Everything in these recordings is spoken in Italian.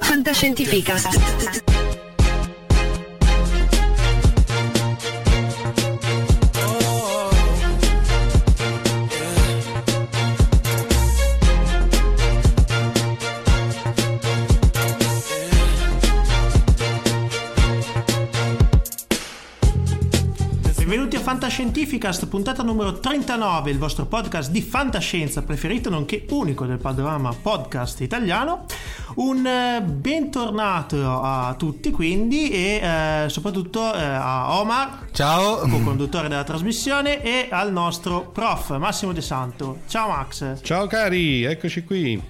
Fantascientificast. Fantascientificast, puntata numero 39, il vostro podcast di fantascienza preferito nonché unico del panorama podcast italiano. Un eh, bentornato a tutti quindi e eh, soprattutto eh, a Omar, Ciao. co-conduttore della trasmissione, e al nostro prof Massimo De Santo. Ciao Max, Ciao cari, eccoci qui.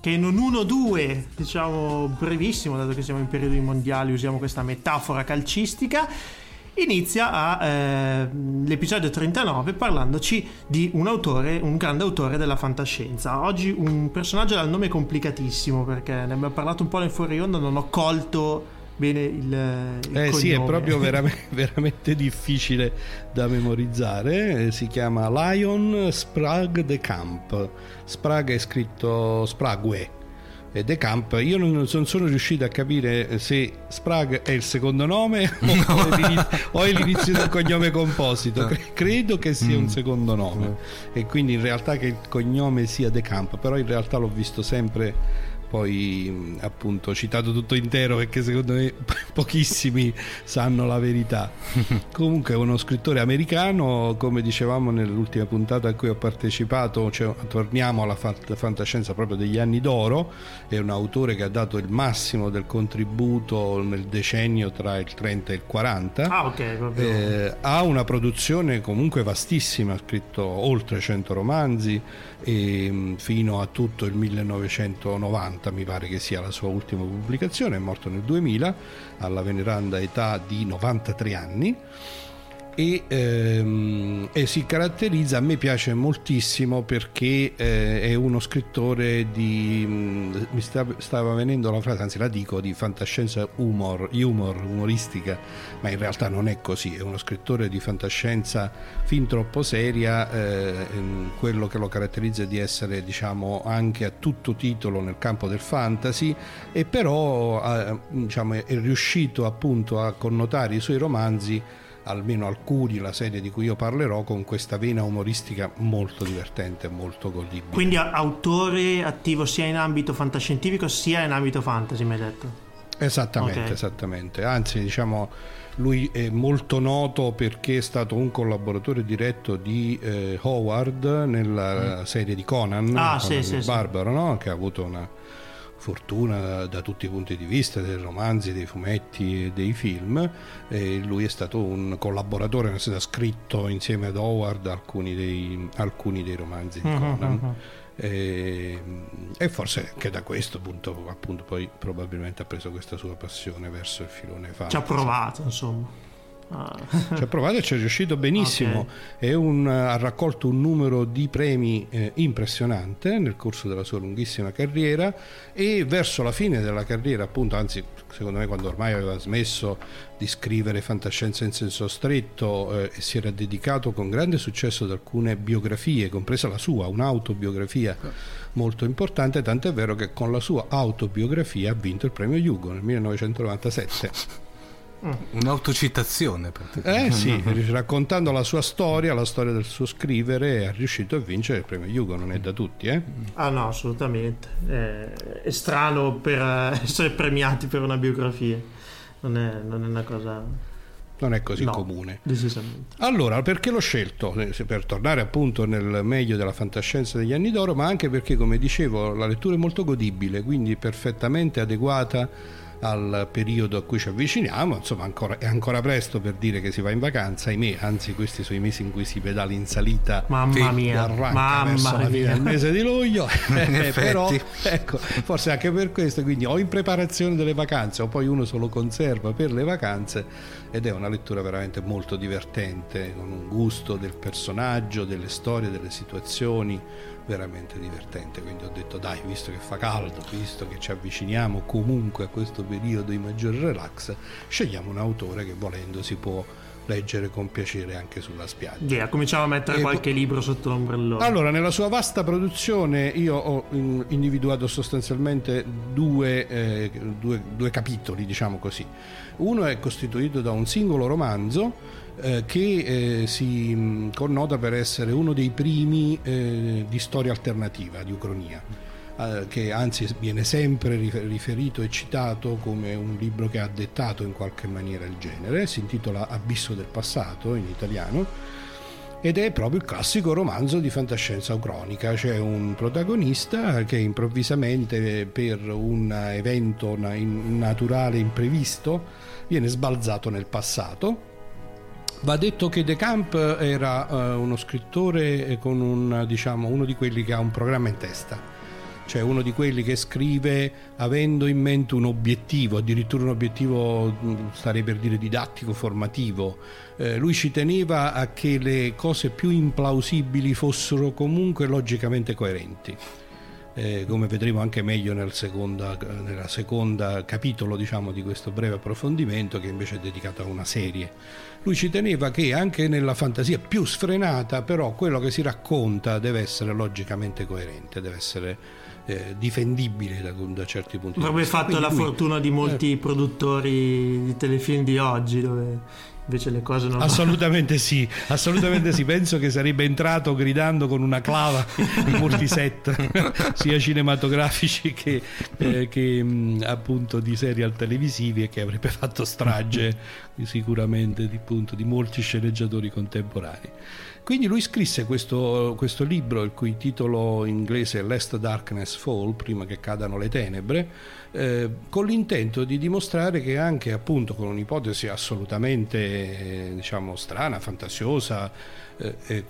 che in un 1-2, diciamo brevissimo, dato che siamo in periodi mondiali, usiamo questa metafora calcistica. Inizia a, eh, l'episodio 39 parlandoci di un autore, un grande autore della fantascienza. Oggi un personaggio dal nome complicatissimo perché ne abbiamo parlato un po' nel fuori onda, non ho colto bene il, il Eh sì, è proprio veramente, veramente difficile da memorizzare. Eh, Si chiama Lion Sprague de Camp. Sprague è scritto Sprague. De Camp, io non sono riuscito a capire se Sprague è il secondo nome o, è l'inizio, o è l'inizio del cognome composito. Cre- credo che sia un secondo nome. E quindi in realtà che il cognome sia De Camp, però in realtà l'ho visto sempre poi appunto citato tutto intero perché secondo me pochissimi sanno la verità. Comunque è uno scrittore americano, come dicevamo nell'ultima puntata a cui ho partecipato, cioè, torniamo alla fant- fantascienza proprio degli anni d'oro, è un autore che ha dato il massimo del contributo nel decennio tra il 30 e il 40. Ah ok, proprio. Eh, ha una produzione comunque vastissima, ha scritto oltre 100 romanzi e, mh, fino a tutto il 1990 mi pare che sia la sua ultima pubblicazione, è morto nel 2000 alla veneranda età di 93 anni. E, ehm, e si caratterizza, a me piace moltissimo perché eh, è uno scrittore di, mh, mi sta- stava venendo la frase, anzi la dico, di fantascienza humor, humor, umoristica, ma in realtà non è così, è uno scrittore di fantascienza fin troppo seria, eh, ehm, quello che lo caratterizza è di essere diciamo anche a tutto titolo nel campo del fantasy e però eh, diciamo, è riuscito appunto a connotare i suoi romanzi almeno alcuni, la serie di cui io parlerò, con questa vena umoristica molto divertente e molto godibile. Quindi autore attivo sia in ambito fantascientifico sia in ambito fantasy, mi hai detto. Esattamente, Ok. esattamente. Anzi, diciamo, lui è molto noto perché è stato un collaboratore diretto di eh, Howard nella serie di Conan, Mm. Ah, Conan sì, sì, sì. Barbaro, no? che ha avuto una fortuna da, tutti i punti di vista, dei romanzi, dei fumetti e dei film. E lui è stato un collaboratore, nel senso ha scritto insieme ad Howard alcuni dei, alcuni dei romanzi di Mhm, Conan. mhm. E, e forse anche da questo punto appunto poi probabilmente ha preso questa sua passione verso il filone fantasy. Ci ha provato, insomma. Ah. Ci ha provato e ci è riuscito benissimo. Ok. È un- ha raccolto un numero di premi eh, impressionante nel corso della sua lunghissima carriera e verso la fine della carriera, appunto, anzi, secondo me quando ormai aveva smesso di scrivere fantascienza in senso stretto eh, e si era dedicato con grande successo ad alcune biografie, compresa la sua, un'autobiografia molto importante, tanto è vero che con la sua autobiografia ha vinto il premio Hugo nel 1997. Un'autocitazione. Eh sì, raccontando la sua storia, la storia del suo scrivere, è riuscito a vincere il premio Hugo, non è da tutti, eh? Ah no, assolutamente. È, è strano per eh, essere premiati per una biografia. Non è, non è una cosa non è così no, comune. Decisamente. Allora, perché l'ho scelto? Eh, per tornare appunto nel meglio della fantascienza degli anni d'oro, ma anche perché, come dicevo, la lettura è molto godibile, quindi perfettamente adeguata al periodo a cui ci avviciniamo, insomma ancora, è ancora presto per dire che si va in vacanza, ahimè, anzi questi sono i mesi in cui si pedala in salita mamma mia, arranca verso la fine del mese di luglio, eh, però ecco, forse anche per questo, quindi o in preparazione delle vacanze o poi uno se lo conserva per le vacanze ed è una lettura veramente molto divertente, con un gusto del personaggio, delle storie, delle situazioni veramente divertente. Quindi ho detto dai, visto che fa caldo, visto che ci avviciniamo comunque a questo periodo di maggior relax, scegliamo un autore che volendo si può leggere con piacere anche sulla spiaggia. Yeah, cominciamo a mettere e qualche po- libro sotto l'ombrellone. Allora, nella sua vasta produzione io ho individuato sostanzialmente due, eh, due, due capitoli, diciamo così. Uno è costituito da un singolo romanzo eh, che eh, si connota per essere uno dei primi eh, di storia alternativa, di Ucronia, eh, che anzi viene sempre riferito e citato come un libro che ha dettato in qualche maniera il genere, si intitola Abisso del passato in italiano ed è proprio il classico romanzo di fantascienza ucronica, c'è un protagonista che improvvisamente per un evento naturale imprevisto viene sbalzato nel passato. Va detto che De Camp era uh, uno scrittore con un, diciamo, uno di quelli che ha un programma in testa, cioè uno di quelli che scrive avendo in mente un obiettivo, addirittura un obiettivo, mm, starei per dire didattico, formativo. Eh, lui ci teneva a che le cose più implausibili fossero comunque logicamente coerenti eh, come vedremo anche meglio nel seconda, nella seconda capitolo diciamo, di questo breve approfondimento che invece è dedicato a una serie. Lui ci teneva che anche nella fantasia più sfrenata però quello che si racconta deve essere logicamente coerente, deve essere eh, difendibile da, da, certi punti di vista. Avrebbe fatto la lui, fortuna di molti eh, produttori di telefilm di oggi dove invece le cose non assolutamente sì assolutamente sì. Penso che sarebbe entrato gridando con una clava in molti set sia cinematografici che, eh, che mh, appunto di serial televisivi e che avrebbe fatto strage sicuramente di, appunto, di molti sceneggiatori contemporanei quindi lui scrisse questo, questo, libro, il cui titolo inglese è Lest Darkness Fall, prima che cadano le tenebre, eh, con l'intento di dimostrare che anche appunto con un'ipotesi assolutamente eh, diciamo strana, fantasiosa, eh,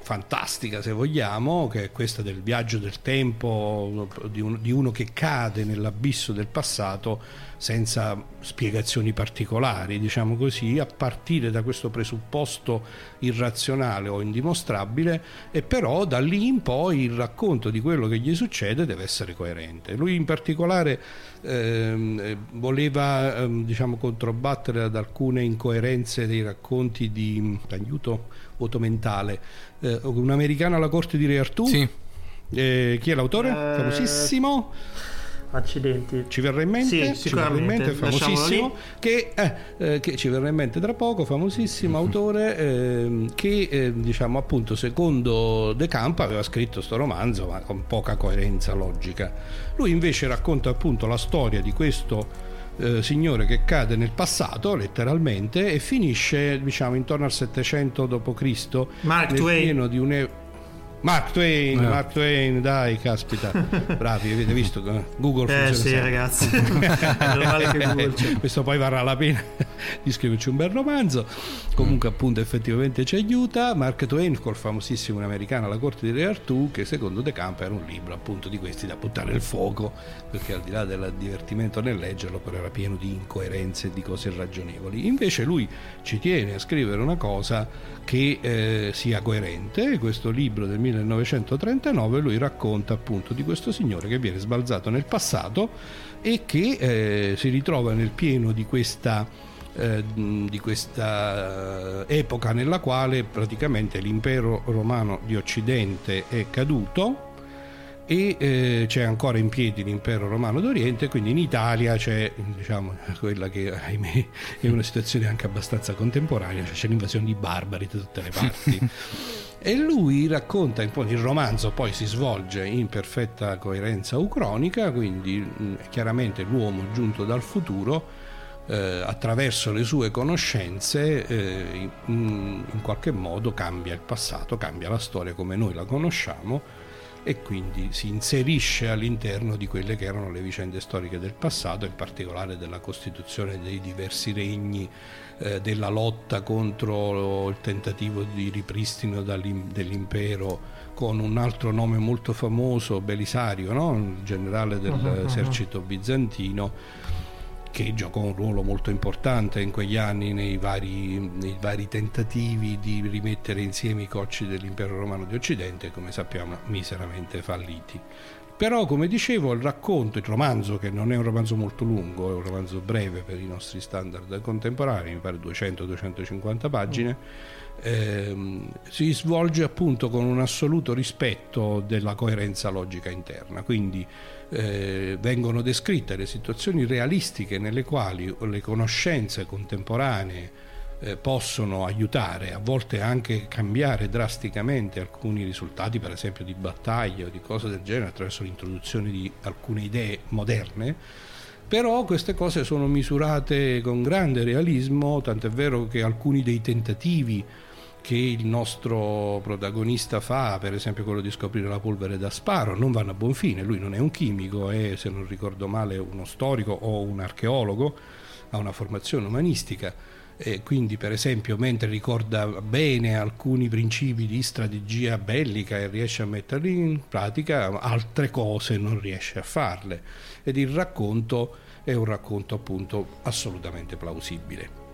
fantastica se vogliamo, che è questa del viaggio del tempo di, un, di uno che cade nell'abisso del passato senza spiegazioni particolari, diciamo così, a partire da questo presupposto irrazionale o indimostrabile e però da lì in poi il racconto di quello che gli succede deve essere coerente. Lui in particolare ehm, voleva ehm, diciamo, controbattere ad alcune incoerenze dei racconti di aiuto voto mentale. Eh, un americano alla corte di Re Artù? Sì. Eh, chi è l'autore? Eh... Famosissimo. Accidenti. Ci verrà in mente? Sì, ci verrà in mente, famosissimo. Che, eh, eh, che, ci verrà in mente tra poco, famosissimo autore ehm, che eh, diciamo appunto secondo De Camp aveva scritto questo romanzo ma con poca coerenza logica. Lui invece racconta appunto la storia di questo eh, signore che cade nel passato letteralmente e finisce diciamo intorno al 700 d.C. Mark nel Twain. pieno di un Mark Twain, no. Mark Twain, dai, caspita, bravi, avete visto Google. Eh sì, sempre. ragazzi, Google Questo poi varrà la pena di scriverci un bel romanzo. Comunque, appunto, effettivamente ci aiuta. Mark Twain, col famosissimo americano La corte di Re Artù, che secondo De Camp era un libro appunto di questi da buttare nel fuoco, perché al di là del divertimento nel leggerlo, però era pieno di incoerenze e di cose irragionevoli. Invece lui ci tiene a scrivere una cosa che eh, sia coerente. Questo libro del 1939 lui racconta appunto di questo signore che viene sbalzato nel passato e che eh, si ritrova nel pieno di questa, eh, di questa eh, epoca nella quale praticamente l'impero romano di Occidente è caduto e eh, c'è ancora in piedi l'impero romano d'Oriente, quindi in Italia c'è diciamo, quella che ahimè è una situazione anche abbastanza contemporanea, cioè c'è l'invasione di barbari da tutte le parti. e lui racconta, il romanzo poi si svolge in perfetta coerenza ucronica, quindi mh, chiaramente l'uomo giunto dal futuro eh, attraverso le sue conoscenze eh, in, in qualche modo cambia il passato, cambia la storia come noi la conosciamo e quindi si inserisce all'interno di quelle che erano le vicende storiche del passato, in particolare della costituzione dei diversi regni, eh, della lotta contro il tentativo di ripristino dell'impero con un altro nome molto famoso, Belisario, no? il generale dell'esercito bizantino che giocò un ruolo molto importante in quegli anni nei vari, nei vari, tentativi di rimettere insieme i cocci dell'impero romano di Occidente, come sappiamo miseramente falliti. Però, come dicevo, il racconto, il romanzo, che non è un romanzo molto lungo, è un romanzo breve per i nostri standard contemporanei, mi pare 200-250 pagine, ehm, si svolge appunto con un assoluto rispetto della coerenza logica interna. Quindi eh, vengono descritte le situazioni realistiche nelle quali le conoscenze contemporanee eh, possono aiutare, a volte anche cambiare drasticamente alcuni risultati, per esempio di battaglie o di cose del genere, attraverso l'introduzione di alcune idee moderne. Però queste cose sono misurate con grande realismo, tant'è vero che alcuni dei tentativi che il nostro protagonista fa, per esempio quello di scoprire la polvere da sparo, non vanno a buon fine. Lui non è un chimico, è, se non ricordo male, uno storico o un archeologo, ha una formazione umanistica. E quindi, per esempio, mentre ricorda bene alcuni principi di strategia bellica e riesce a metterli in pratica, altre cose non riesce a farle. Ed il racconto è un racconto appunto assolutamente plausibile.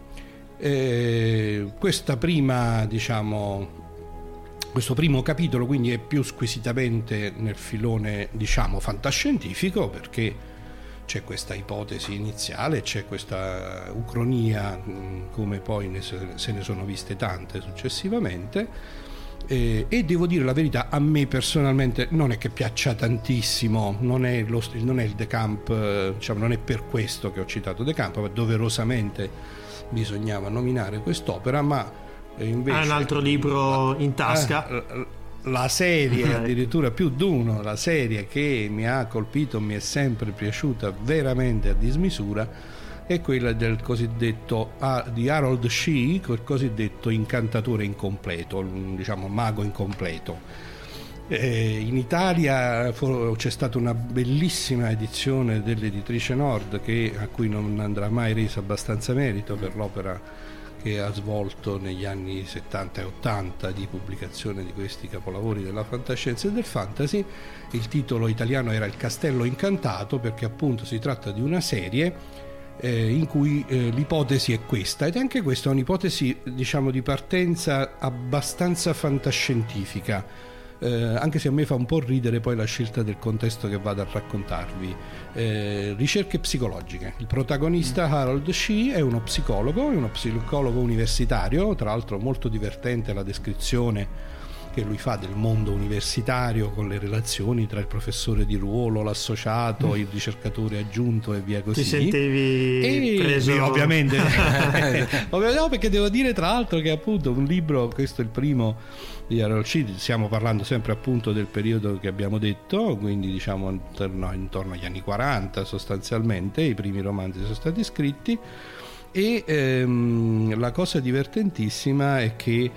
Eh, prima, diciamo, questo primo capitolo quindi è più squisitamente nel filone, diciamo, fantascientifico perché c'è questa ipotesi iniziale, c'è questa ucronia, come poi ne se ne sono viste tante successivamente. Eh, e devo dire la verità, a me personalmente non è che piaccia tantissimo, non è, lo, non è il The Camp, eh, diciamo, non è per questo che ho citato The Camp, ma doverosamente bisognava nominare quest'opera, ma invece... Ha un altro libro in tasca? Eh, la serie, addirittura più di uno, la serie che mi ha colpito, mi è sempre piaciuta veramente a dismisura, è quella del cosiddetto di Harold Shee, il cosiddetto incantatore incompleto, diciamo mago incompleto. Eh, in Italia c'è stata una bellissima edizione dell'editrice Nord che, a cui non andrà mai reso abbastanza merito per l'opera che ha svolto negli anni 70 e 80 di pubblicazione di questi capolavori della fantascienza e del fantasy. Il titolo italiano era Il castello incantato perché appunto si tratta di una serie eh, in cui eh, l'ipotesi è questa ed anche questa è un'ipotesi diciamo di partenza abbastanza fantascientifica eh, anche se a me fa un po' ridere poi la scelta del contesto che vado a raccontarvi. Eh, ricerche psicologiche. Il protagonista mm. Harold Shee è uno psicologo, è uno psicologo universitario, tra l'altro molto divertente la descrizione che lui fa del mondo universitario con le relazioni tra il professore di ruolo, l'associato, mm. il ricercatore aggiunto e via così. Ti sentevi e, preso? Sì, ovviamente. no, perché devo dire tra l'altro che appunto un libro, questo è il primo di Harold Shee, stiamo parlando sempre appunto del periodo che abbiamo detto, quindi diciamo intorno, intorno agli anni 40 sostanzialmente, i primi romanzi sono stati scritti e ehm, la cosa divertentissima è che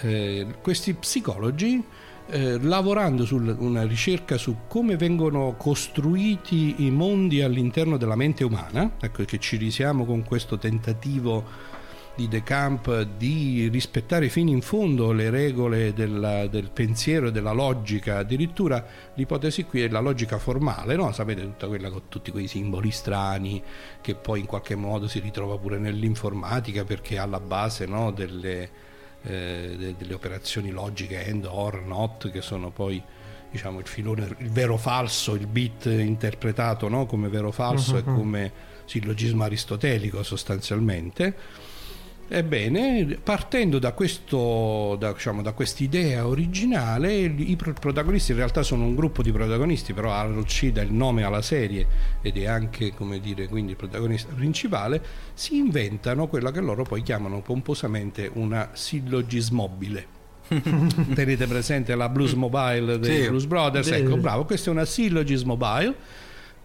eh, questi psicologi eh, lavorando su una ricerca su come vengono costruiti i mondi all'interno della mente umana, ecco che ci risiamo con questo tentativo di De Camp di rispettare fino in fondo le regole della, del pensiero e della logica, addirittura l'ipotesi qui è la logica formale, no? sapete tutta quella con tutti quei simboli strani che poi in qualche modo si ritrova pure nell'informatica perché alla base no? delle eh, delle operazioni logiche end, or, not, che sono poi diciamo, il filone, il vero falso, il bit interpretato no? come vero falso uh-huh. e come sillogismo aristotelico sostanzialmente. Ebbene, partendo da, questo, da, diciamo, da quest'idea originale, i protagonisti in realtà sono un gruppo di protagonisti, però Harold Shee dà il nome alla serie ed è anche, come dire, quindi il protagonista principale, si inventano quella che loro poi chiamano pomposamente una sillogismobile. Tenete presente la Blues Mobile dei sì. Blues Brothers? Ecco, bravo, questa è una sillogismobile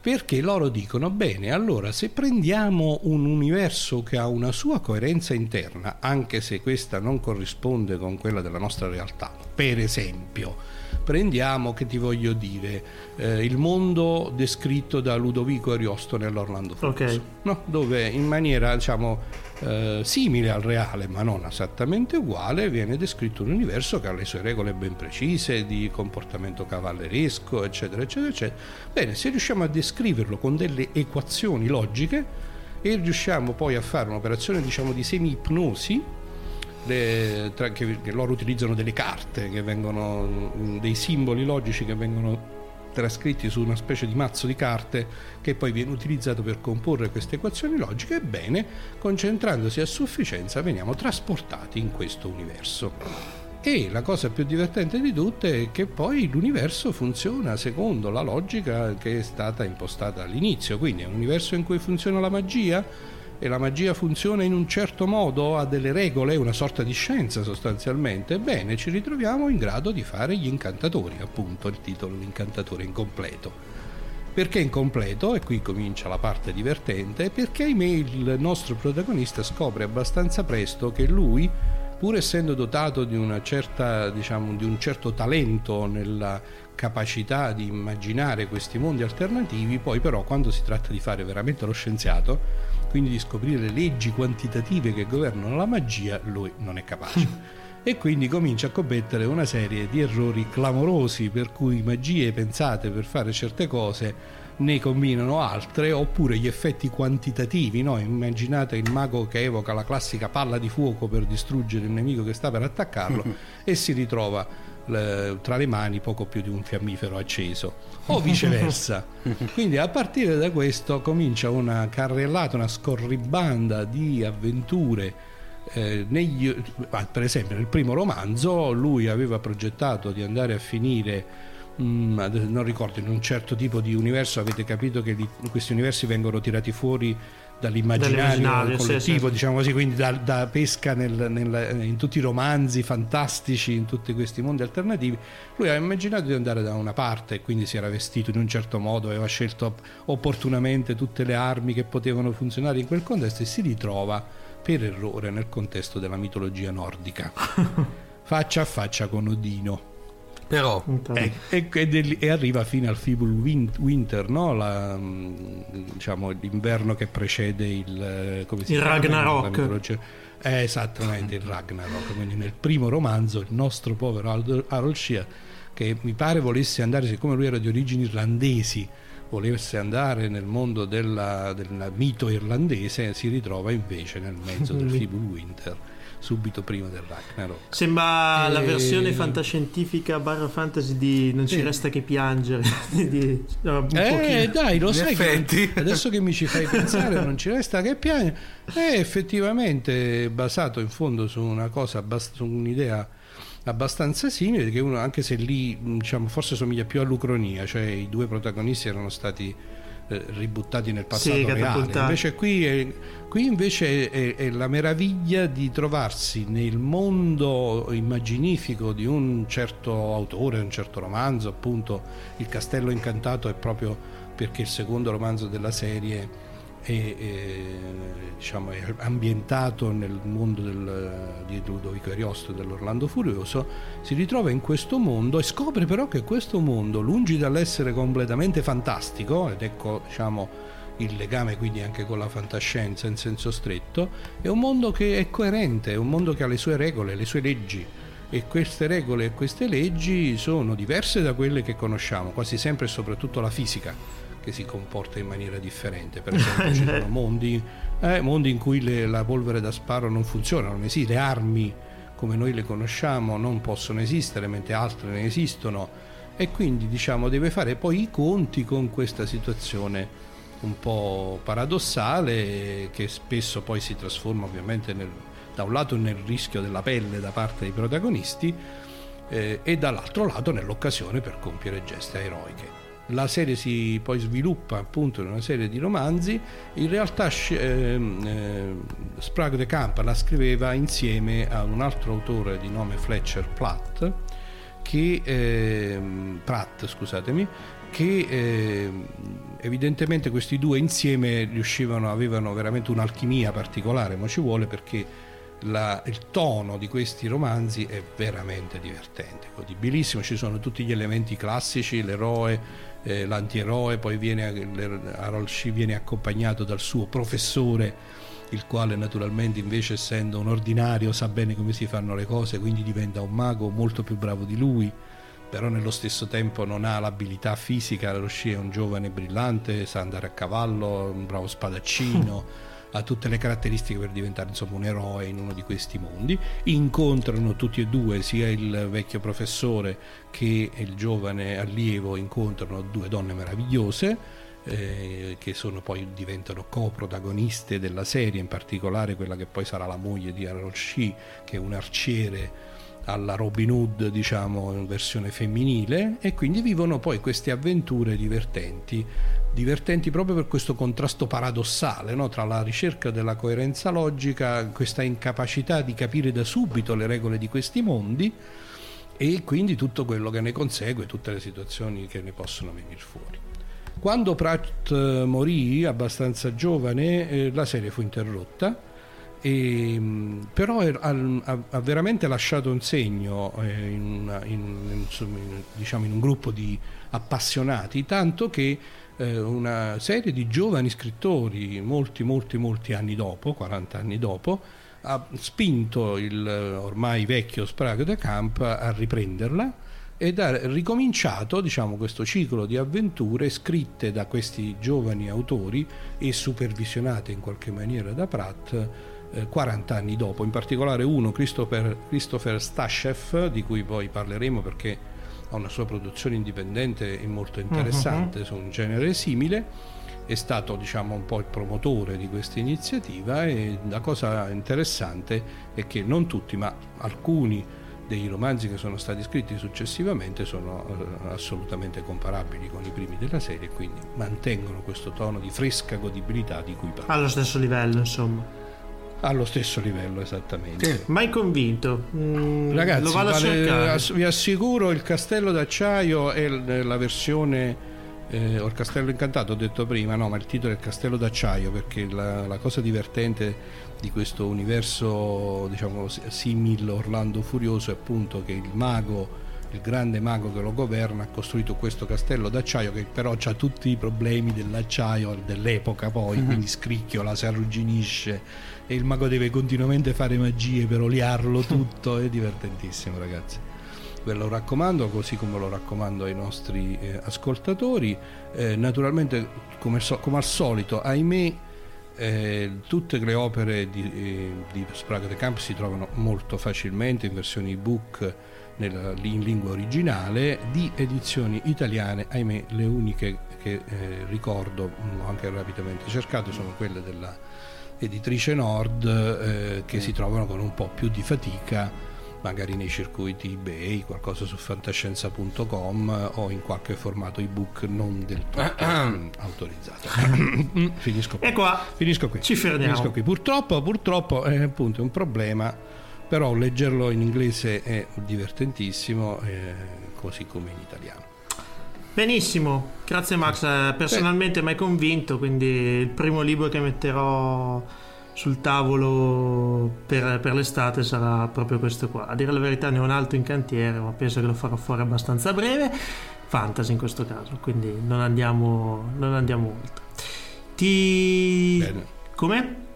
perché loro dicono bene allora se prendiamo un universo che ha una sua coerenza interna anche se questa non corrisponde con quella della nostra realtà per esempio prendiamo che ti voglio dire eh, il mondo descritto da Ludovico Ariosto nell'Orlando Furioso okay. no? dove in maniera diciamo eh, simile al reale ma non esattamente uguale viene descritto un universo che ha le sue regole ben precise di comportamento cavalleresco eccetera eccetera eccetera. Bene se riusciamo a descriverlo con delle equazioni logiche e riusciamo poi a fare un'operazione diciamo di semi-ipnosi le, tra, che, che, loro utilizzano delle carte, che vengono, dei simboli logici che vengono trascritti su una specie di mazzo di carte che poi viene utilizzato per comporre queste equazioni logiche, ebbene, concentrandosi a sufficienza veniamo trasportati in questo universo. E la cosa più divertente di tutte è che poi l'universo funziona secondo la logica che è stata impostata all'inizio, quindi è un universo in cui funziona la magia, e la magia funziona in un certo modo, ha delle regole, una sorta di scienza sostanzialmente, bene, ci ritroviamo in grado di fare gli incantatori, appunto il titolo L'incantatore incompleto. Perché incompleto? E qui comincia la parte divertente, perché il nostro protagonista scopre abbastanza presto che lui, pur essendo dotato di, certa, diciamo, di un certo talento nella capacità di immaginare questi mondi alternativi, poi però quando si tratta di fare veramente lo scienziato, quindi di scoprire le leggi quantitative che governano la magia, lui non è capace. e quindi comincia a commettere una serie di errori clamorosi per cui magie pensate per fare certe cose ne combinano altre oppure gli effetti quantitativi no? immaginate il mago che evoca la classica palla di fuoco per distruggere il nemico che sta per attaccarlo e si ritrova tra le mani poco più di un fiammifero acceso o viceversa. Quindi a partire da questo comincia una carrellata, una scorribanda di avventure. Eh, negli, per esempio nel primo romanzo lui aveva progettato di andare a finire mm, non ricordo in un certo tipo di universo avete capito che di, questi universi vengono tirati fuori dall'immaginario collettivo, sì, diciamo così, quindi da, da pesca nel, nel, in tutti i romanzi fantastici, in tutti questi mondi alternativi. Lui aveva immaginato di andare da una parte e quindi si era vestito in un certo modo, aveva scelto opportunamente tutte le armi che potevano funzionare in quel contesto e si ritrova per errore nel contesto della mitologia nordica, faccia a faccia con Odino però e, e, e, arriva fino al Fibul Winter, no? La, mm, diciamo, l'inverno che precede il, come si il Ragnarok. Eh, esattamente il Ragnarok. Quindi nel primo romanzo il nostro povero Harold Shea, che mi pare volesse andare, siccome lui era di origini irlandesi, volesse andare nel mondo della, del mito irlandese, si ritrova invece nel mezzo del Fibul Winter subito prima del Ragnarok. Sembra e... la versione fantascientifica barra fantasy di Non ci resta che piangere. di, no, eh, dai, lo sai che adesso che mi ci fai pensare non ci resta che piangere. È effettivamente basato in fondo su una cosa, su un'idea abbastanza simile, che uno, anche se lì diciamo, forse somiglia più all'Ucronia, cioè i due protagonisti erano stati eh, ributtati nel passato sì, reale. Invece qui, è, qui invece è, è, la meraviglia di trovarsi nel mondo immaginifico di un certo autore, un certo romanzo, appunto Il Castello Incantato è proprio perché il secondo romanzo della serie è, è, diciamo, è ambientato nel mondo del, di Ludovico Ariosto dell'Orlando Furioso, si ritrova in questo mondo e scopre però che questo mondo, lungi dall'essere completamente fantastico, ed ecco diciamo, il legame quindi anche con la fantascienza in senso stretto, è un mondo che è coerente, è un mondo che ha le sue regole, le sue leggi e queste regole e queste leggi sono diverse da quelle che conosciamo, quasi sempre e soprattutto la fisica che si comporta in maniera differente. Per esempio, ci sono mondi, eh, mondi in cui le, la polvere da sparo non funziona, non esiste, le armi come noi le conosciamo non possono esistere, mentre altre ne esistono. E quindi diciamo deve fare poi i conti con questa situazione un po' paradossale che spesso poi si trasforma ovviamente nel da un lato nel rischio della pelle da parte dei protagonisti eh, e dall'altro lato nell'occasione per compiere geste eroiche. La serie si poi sviluppa appunto in una serie di romanzi, in realtà eh, eh, Sprague de Camp la scriveva insieme a un altro autore di nome Fletcher Platt, che, eh, Pratt, scusatemi, che eh, evidentemente questi due insieme riuscivano, avevano veramente un'alchimia particolare, ma ci vuole perché la, il tono di questi romanzi è veramente divertente, godibilissimo, ci sono tutti gli elementi classici, l'eroe, eh, l'antieroe, poi viene, Harold Shee viene accompagnato dal suo professore, il quale naturalmente invece essendo un ordinario sa bene come si fanno le cose, quindi diventa un mago molto più bravo di lui, però nello stesso tempo non ha l'abilità fisica, Shee è un giovane brillante, sa andare a cavallo, un bravo spadaccino. ha tutte le caratteristiche per diventare insomma, un eroe in uno di questi mondi. Incontrano tutti e due, sia il vecchio professore che il giovane allievo, incontrano due donne meravigliose. Eh, che sono poi diventano coprotagoniste della serie, in particolare quella che poi sarà la moglie di Harold Shee, che è un arciere alla Robin Hood, diciamo, in versione femminile, e quindi vivono poi queste avventure divertenti divertenti proprio per questo contrasto paradossale no? tra la ricerca della coerenza logica, questa incapacità di capire da subito le regole di questi mondi e quindi tutto quello che ne consegue, tutte le situazioni che ne possono venire fuori. Quando Pratt eh, morì, abbastanza giovane, eh, la serie fu interrotta, e, mm, però ha, ha, veramente lasciato un segno eh, in, in, in, diciamo in un gruppo di appassionati, tanto che eh, una serie di giovani scrittori, molti, molti, molti anni dopo, 40 anni dopo, ha spinto il ormai vecchio Sprague de Camp a riprenderla ed ha ricominciato diciamo, questo ciclo di avventure scritte da questi giovani autori e supervisionate in qualche maniera da Pratt eh, 40 anni dopo, in particolare uno, Christopher, Christopher Stasheff, di cui poi parleremo perché ha una sua produzione indipendente e molto interessante uh-huh. su un genere simile è stato diciamo un po' il promotore di questa iniziativa e la cosa interessante è che non tutti ma alcuni dei romanzi che sono stati scritti successivamente sono uh, assolutamente comparabili con i primi della serie quindi mantengono questo tono di fresca godibilità di cui parlo. Allo stesso livello insomma allo stesso livello esattamente sì, mai convinto mm, ragazzi lo vado vale, a cercare. vi assicuro il castello d'acciaio è la versione eh, o il castello incantato ho detto prima no ma il titolo è il castello d'acciaio perché la, la cosa divertente di questo universo diciamo simile Orlando Furioso è appunto che il mago il grande mago che lo governa ha costruito questo castello d'acciaio che però ha tutti i problemi dell'acciaio dell'epoca poi, mm-hmm. quindi scricchiola, si arrugginisce e il mago deve continuamente fare magie per oliarlo tutto, è divertentissimo ragazzi. Ve lo raccomando, così come lo raccomando ai nostri eh, ascoltatori. Eh, naturalmente, come, so, come, al solito, ahimè, eh, tutte le opere di, eh, di Sprague de Camp si trovano molto facilmente in versioni ebook nella, in lingua originale di edizioni italiane, ahimè le uniche che eh, ricordo, ho anche rapidamente cercato, sono quelle della editrice Nord eh, che si trovano con un po' più di fatica magari nei circuiti eBay, qualcosa su fantascienza.com o in qualche formato ebook non del tutto autorizzato. Finisco qui. E qua Finisco qui. Ci fermiamo. Finisco qui. Purtroppo, purtroppo è appunto un problema, però leggerlo in inglese è divertentissimo, eh, così come in italiano. Benissimo, grazie Max. Eh, personalmente mi hai convinto, quindi il primo libro che metterò sul tavolo per, per, l'estate sarà proprio questo qua. A dire la verità ne ho un altro in cantiere, ma penso che lo farò fuori abbastanza breve. Fantasy in questo caso, quindi non andiamo, non andiamo oltre. Ti... Bene. Come?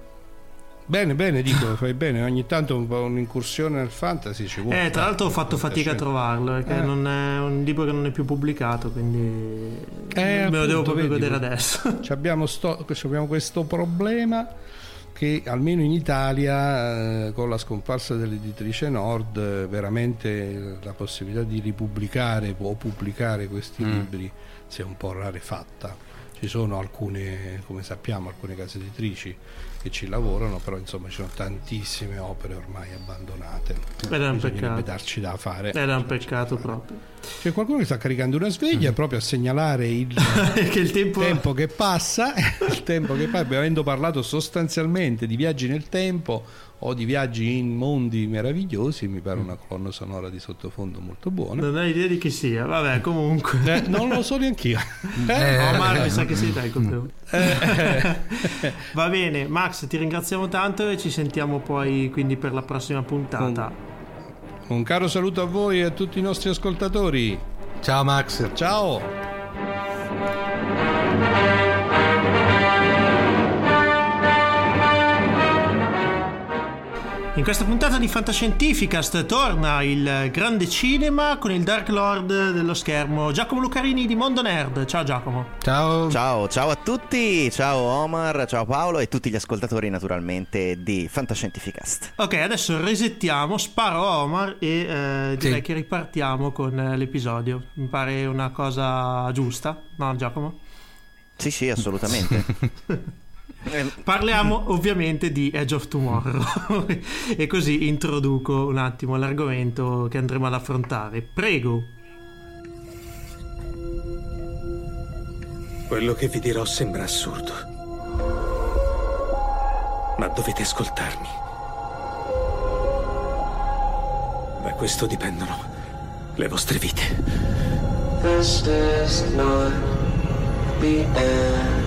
Bene, bene, dico, fai bene. Ogni tanto un un'incursione nel fantasy ci vuole. Eh, tra l'altro ho fatto fatica a trovarlo, perché eh. non è un libro che non è più pubblicato, quindi eh, me lo devo proprio vedi, vedere adesso. Abbiamo, sto, abbiamo questo problema che almeno in Italia eh, con la scomparsa dell'editrice Nord eh, veramente la possibilità di ripubblicare o pubblicare questi mm. libri si è un po' rarefatta ci sono alcune, come sappiamo, alcune case editrici che ci lavorano, però insomma ci sono tantissime opere ormai abbandonate. Era un peccato. darci da fare. Era un peccato proprio. C'è qualcuno che sta caricando una sveglia proprio a segnalare il che il tempo... tempo che passa, il tempo che passa, avendo parlato sostanzialmente di viaggi nel tempo o di viaggi in mondi meravigliosi, mi pare una colonna sonora di sottofondo molto buona. Non hai idea di chi sia, vabbè, comunque. Eh, non lo so neanche io. Eh, Omar, mi sa che sei te il colpevole. Va bene, Max, ti ringraziamo tanto e ci sentiamo poi quindi per la prossima puntata. Un caro saluto a voi e a tutti i nostri ascoltatori. Ciao Max. Ciao! In questa puntata di Fantascientificast torna il grande cinema con il Dark Lord dello schermo, Giacomo Lucarini di Mondo Nerd. Ciao Giacomo. Ciao. Ciao, ciao a tutti, ciao Omar, ciao Paolo e tutti gli ascoltatori naturalmente di Fantascientificast. Ok, adesso resettiamo, sparo a Omar e eh, direi Sì. che ripartiamo con eh, l'episodio. Mi pare una cosa giusta, no Giacomo? Sì, sì, assolutamente. Eh, Parliamo ovviamente di Edge of Tomorrow e così introduco un attimo l'argomento che andremo ad affrontare. Prego. Quello che vi dirò sembra assurdo. Ma dovete ascoltarmi. Da questo dipendono le vostre vite. This is not the end.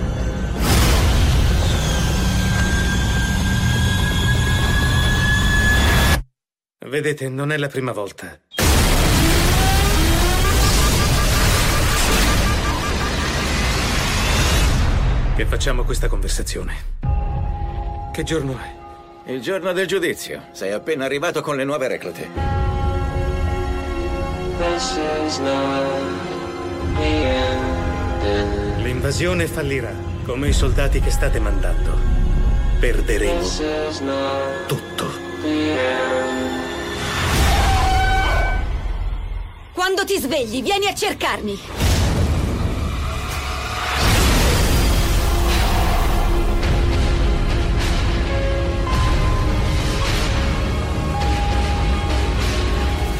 Vedete, non è la prima volta. Che facciamo questa conversazione. Che giorno è? Il giorno del giudizio. Sei appena arrivato con le nuove reclute. L'invasione fallirà, come i soldati che state mandando. Perderemo tutto. Quando ti svegli, vieni a cercarmi.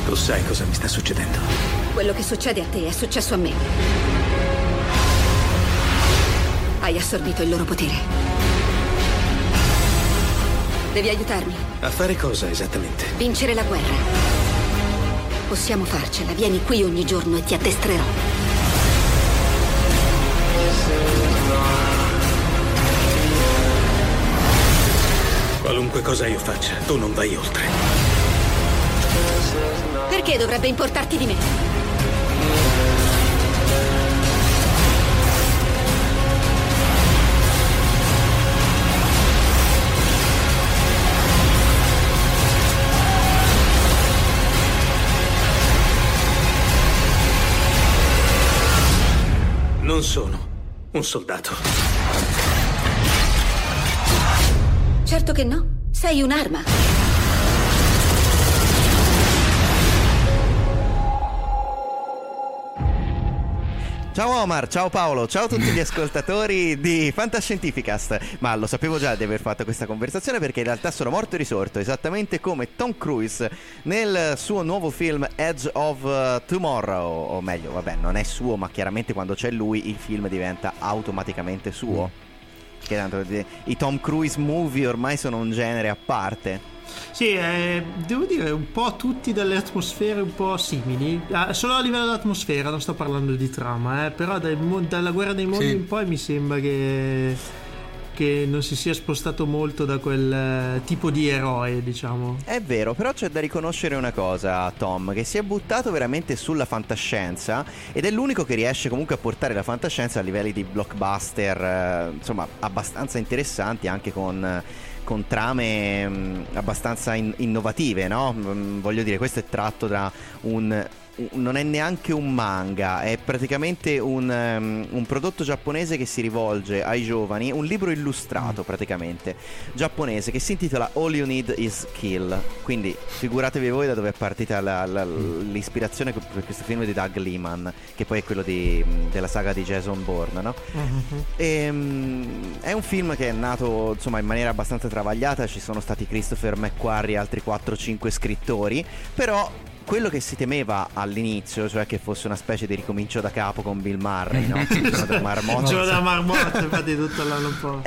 Tu sai cosa mi sta succedendo. Quello che succede a te è successo a me. Hai assorbito il loro potere. Devi aiutarmi. A fare cosa esattamente? Vincere la guerra. Possiamo farcela. Vieni qui ogni giorno e ti addestrerò. Qualunque cosa io faccia, tu non vai oltre. Perché dovrebbe importarti di me? Non sono un soldato. Certo che no. Sei un'arma. Ciao Omar, ciao Paolo, ciao a tutti gli ascoltatori di Fantascientificast. Ma lo sapevo già di aver fatto questa conversazione perché in realtà sono morto e risorto, esattamente come Tom Cruise nel suo nuovo film Edge of uh, Tomorrow. O meglio, vabbè, non è suo, ma chiaramente quando c'è lui il film diventa automaticamente suo. Che tanto eh, i Tom Cruise movie ormai sono un genere a parte. Sì, eh, devo dire un po' tutti dalle atmosfere un po' simili, Ah, solo a livello dell'atmosfera, non sto parlando di trama, eh, però dai dalla guerra dei mondi Sì. in poi mi sembra che, che non si sia spostato molto da quel eh, tipo di eroe, diciamo. È vero, però c'è da riconoscere una cosa, Tom, che si è buttato veramente sulla fantascienza ed è l'unico che riesce comunque a portare la fantascienza a livelli di blockbuster, eh, insomma, abbastanza interessanti anche con, con trame mh, abbastanza in- innovative, no? Mm, voglio dire, questo è tratto da un non è neanche un manga, è praticamente un, um, un, prodotto giapponese che si rivolge ai giovani, un libro illustrato Mm. praticamente, giapponese, che si intitola All You Need Is Kill. Quindi figuratevi voi da dove è partita la, la, Mm. l'ispirazione per questo film di Doug Liman, che poi è quello di, della saga di Jason Bourne, no? E, mm, è un film che è nato insomma in maniera abbastanza travagliata, ci sono stati Christopher McQuarrie e altri 4-5 scrittori, però quello che si temeva all'inizio, cioè che fosse una specie di ricomincio da capo con Bill Murray, no? Giorno della marmotta. Giorno della marmotta, infatti tutto l'anno un po'.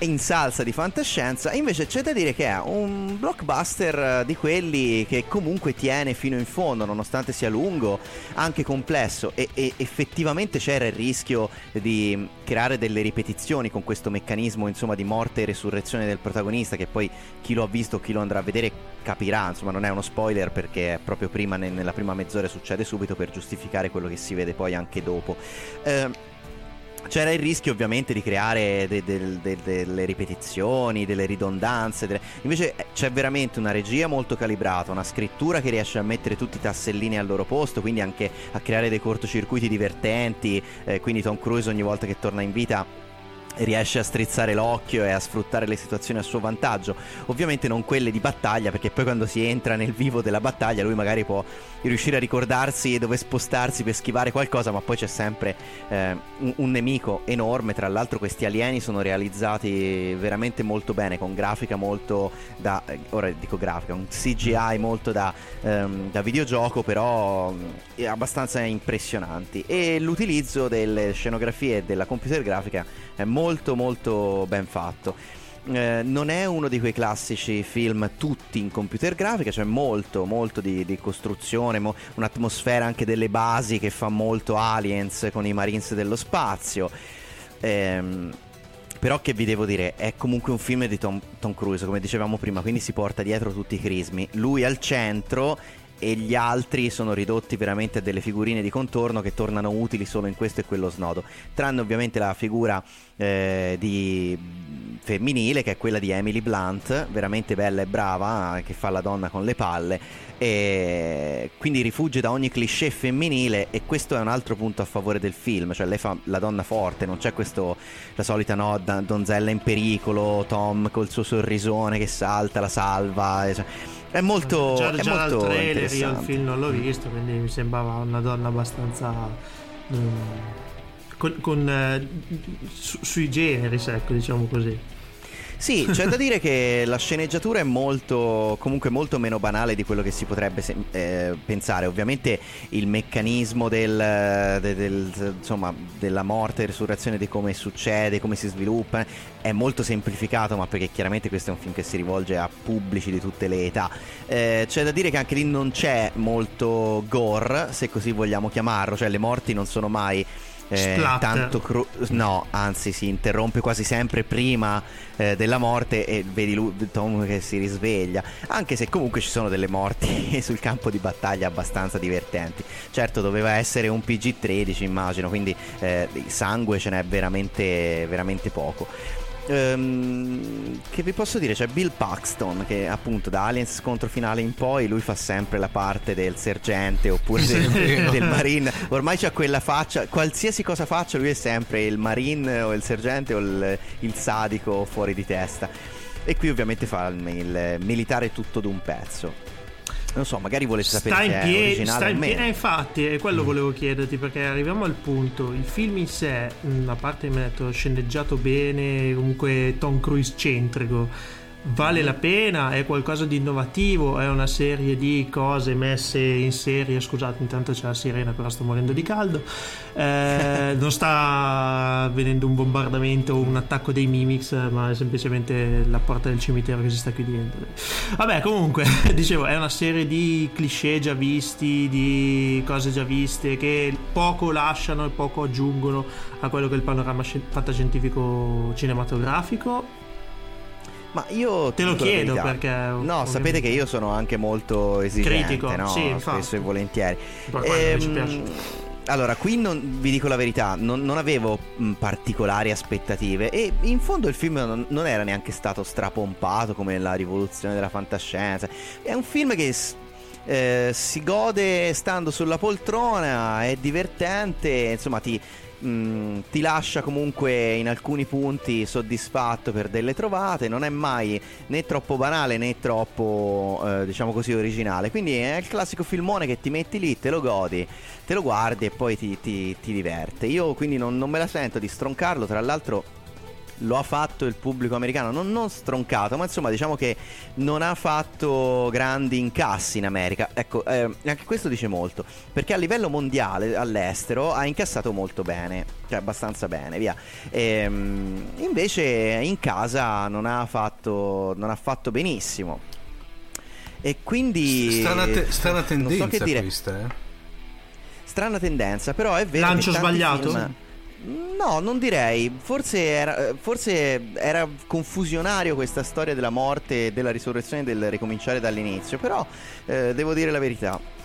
In salsa di fantascienza, invece c'è da dire che è un blockbuster eh, di quelli che comunque tiene fino in fondo, nonostante sia lungo, anche complesso e, e effettivamente c'era il rischio di creare delle ripetizioni con questo meccanismo insomma di morte e resurrezione del protagonista che poi chi lo ha visto, chi lo andrà a vedere capirà, insomma non è uno spoiler perché proprio prima ne- nella prima mezz'ora succede subito per giustificare quello che si vede poi anche dopo. Eh, c'era il rischio ovviamente di creare de- de- de- delle ripetizioni, delle ridondanze. delle- Invece eh, c'è veramente una regia molto calibrata, una scrittura che riesce a mettere tutti i tassellini al loro posto, quindi anche a creare dei cortocircuiti divertenti. eh, quindi Tom Cruise ogni volta che torna in vita riesce a strizzare l'occhio e a sfruttare le situazioni a suo vantaggio. Ovviamente non quelle di battaglia, perché poi quando si entra nel vivo della battaglia lui magari può riuscire a ricordarsi dove spostarsi per schivare qualcosa, ma poi c'è sempre eh, un, un nemico enorme. Tra l'altro questi alieni sono realizzati veramente molto bene, con grafica molto da... eh, ora dico grafica, un CGI molto da, ehm, da videogioco, però mm, abbastanza impressionanti. E l'utilizzo delle scenografie e della computer grafica è molto molto ben fatto. Eh, non è uno di quei classici film tutti in computer grafica, c'è molto, molto di, di costruzione, mo- un'atmosfera anche delle basi che fa molto Aliens con i Marines dello spazio. Ehm, però che vi devo dire, è comunque un film di Tom, Tom Cruise, come dicevamo prima, quindi si porta dietro tutti i crismi. Lui al centro e gli altri sono ridotti veramente a delle figurine di contorno che tornano utili solo in questo e quello snodo. Tranne ovviamente la figura eh, di femminile che è quella di Emily Blunt, veramente bella e brava, che fa la donna con le palle e quindi rifugge da ogni cliché femminile e questo è un altro punto a favore del film, cioè lei fa la donna forte, non c'è questo la solita no, donzella in pericolo, Tom col suo sorrisone che salta, la salva, e cioè, è molto, già, è già dal molto trailer io il film non l'ho visto, quindi mi sembrava una donna abbastanza mm, con, con, eh, su- sui generi, ecco, diciamo così. Sì, c'è da dire che la sceneggiatura è molto, comunque molto meno banale di quello che si potrebbe se- eh, pensare. Ovviamente il meccanismo del, de- del- insomma, della morte resurrezione, di come succede, come si sviluppa, è molto semplificato, ma perché chiaramente questo è un film che si rivolge a pubblici di tutte le età. Eh, c'è da dire che anche lì non c'è molto gore, se così vogliamo chiamarlo, cioè le morti non sono mai... eh, tanto cru- no, anzi si interrompe quasi sempre prima eh, della morte e vedi lui, Tom che si risveglia, anche se comunque ci sono delle morti sul campo di battaglia abbastanza divertenti. Certo doveva essere un PG-13 immagino, quindi eh, sangue ce n'è veramente, veramente poco. Ehm, che vi posso dire? C'è Bill Paxton che appunto da Aliens scontro finale in poi lui fa sempre la parte del sergente oppure del, vero. del marine. Ormai c'ha quella faccia, qualsiasi cosa faccia lui è sempre il marine o il sergente o il, il sadico fuori di testa. E qui ovviamente fa il, il militare tutto d'un pezzo. Non so, magari volete sapere Sta in piedi, sta in piedi. Eh, infatti, è quello volevo chiederti perché arriviamo al punto. Il film in sé, mh, a parte mi ha detto sceneggiato bene, comunque Tom Cruise centrico. Vale la pena? È qualcosa di innovativo? È una serie di cose messe in serie? Scusate, intanto c'è la sirena, però sto morendo di caldo. Eh, non sta avvenendo un bombardamento o un attacco dei Mimics, ma è semplicemente la porta del cimitero che si sta chiudendo. Vabbè, comunque, dicevo, è una serie di cliché già visti, di cose già viste, che poco lasciano e poco aggiungono a quello che è il panorama sci- fantascientifico cinematografico. Ma io Te lo chiedo perché, No, sapete che io sono anche molto esigente, Critico, no? sì. Spesso e volentieri. Mi ci Ehm, piace. Allora, qui non, vi dico la verità, non, non avevo mh, particolari aspettative e in fondo il film non, non era neanche stato strapompato come la rivoluzione della fantascienza. È un film che eh, si gode stando sulla poltrona, è divertente, insomma ti, mh, ti lascia comunque in alcuni punti soddisfatto per delle trovate, non è mai né troppo banale né troppo eh, diciamo così originale, quindi è il classico filmone che ti metti lì, te lo godi, te lo guardi e poi ti, ti- ti diverte. Io quindi non, non me la sento di stroncarlo, tra l'altro lo ha fatto il pubblico americano, non, non stroncato, ma insomma diciamo che non ha fatto grandi incassi in America. Ecco, eh, anche questo dice molto, perché a livello mondiale, all'estero, ha incassato molto bene, cioè abbastanza bene, via. Ehm, invece in casa non ha fatto, non ha fatto benissimo. E quindi... Strana, te- strana so tendenza dire. questa, eh. Strana tendenza, però è vero Lancio sbagliato? film- No, non direi. Forse era, forse era confusionario questa storia della morte e della risurrezione del ricominciare dall'inizio. Però eh, devo dire la verità.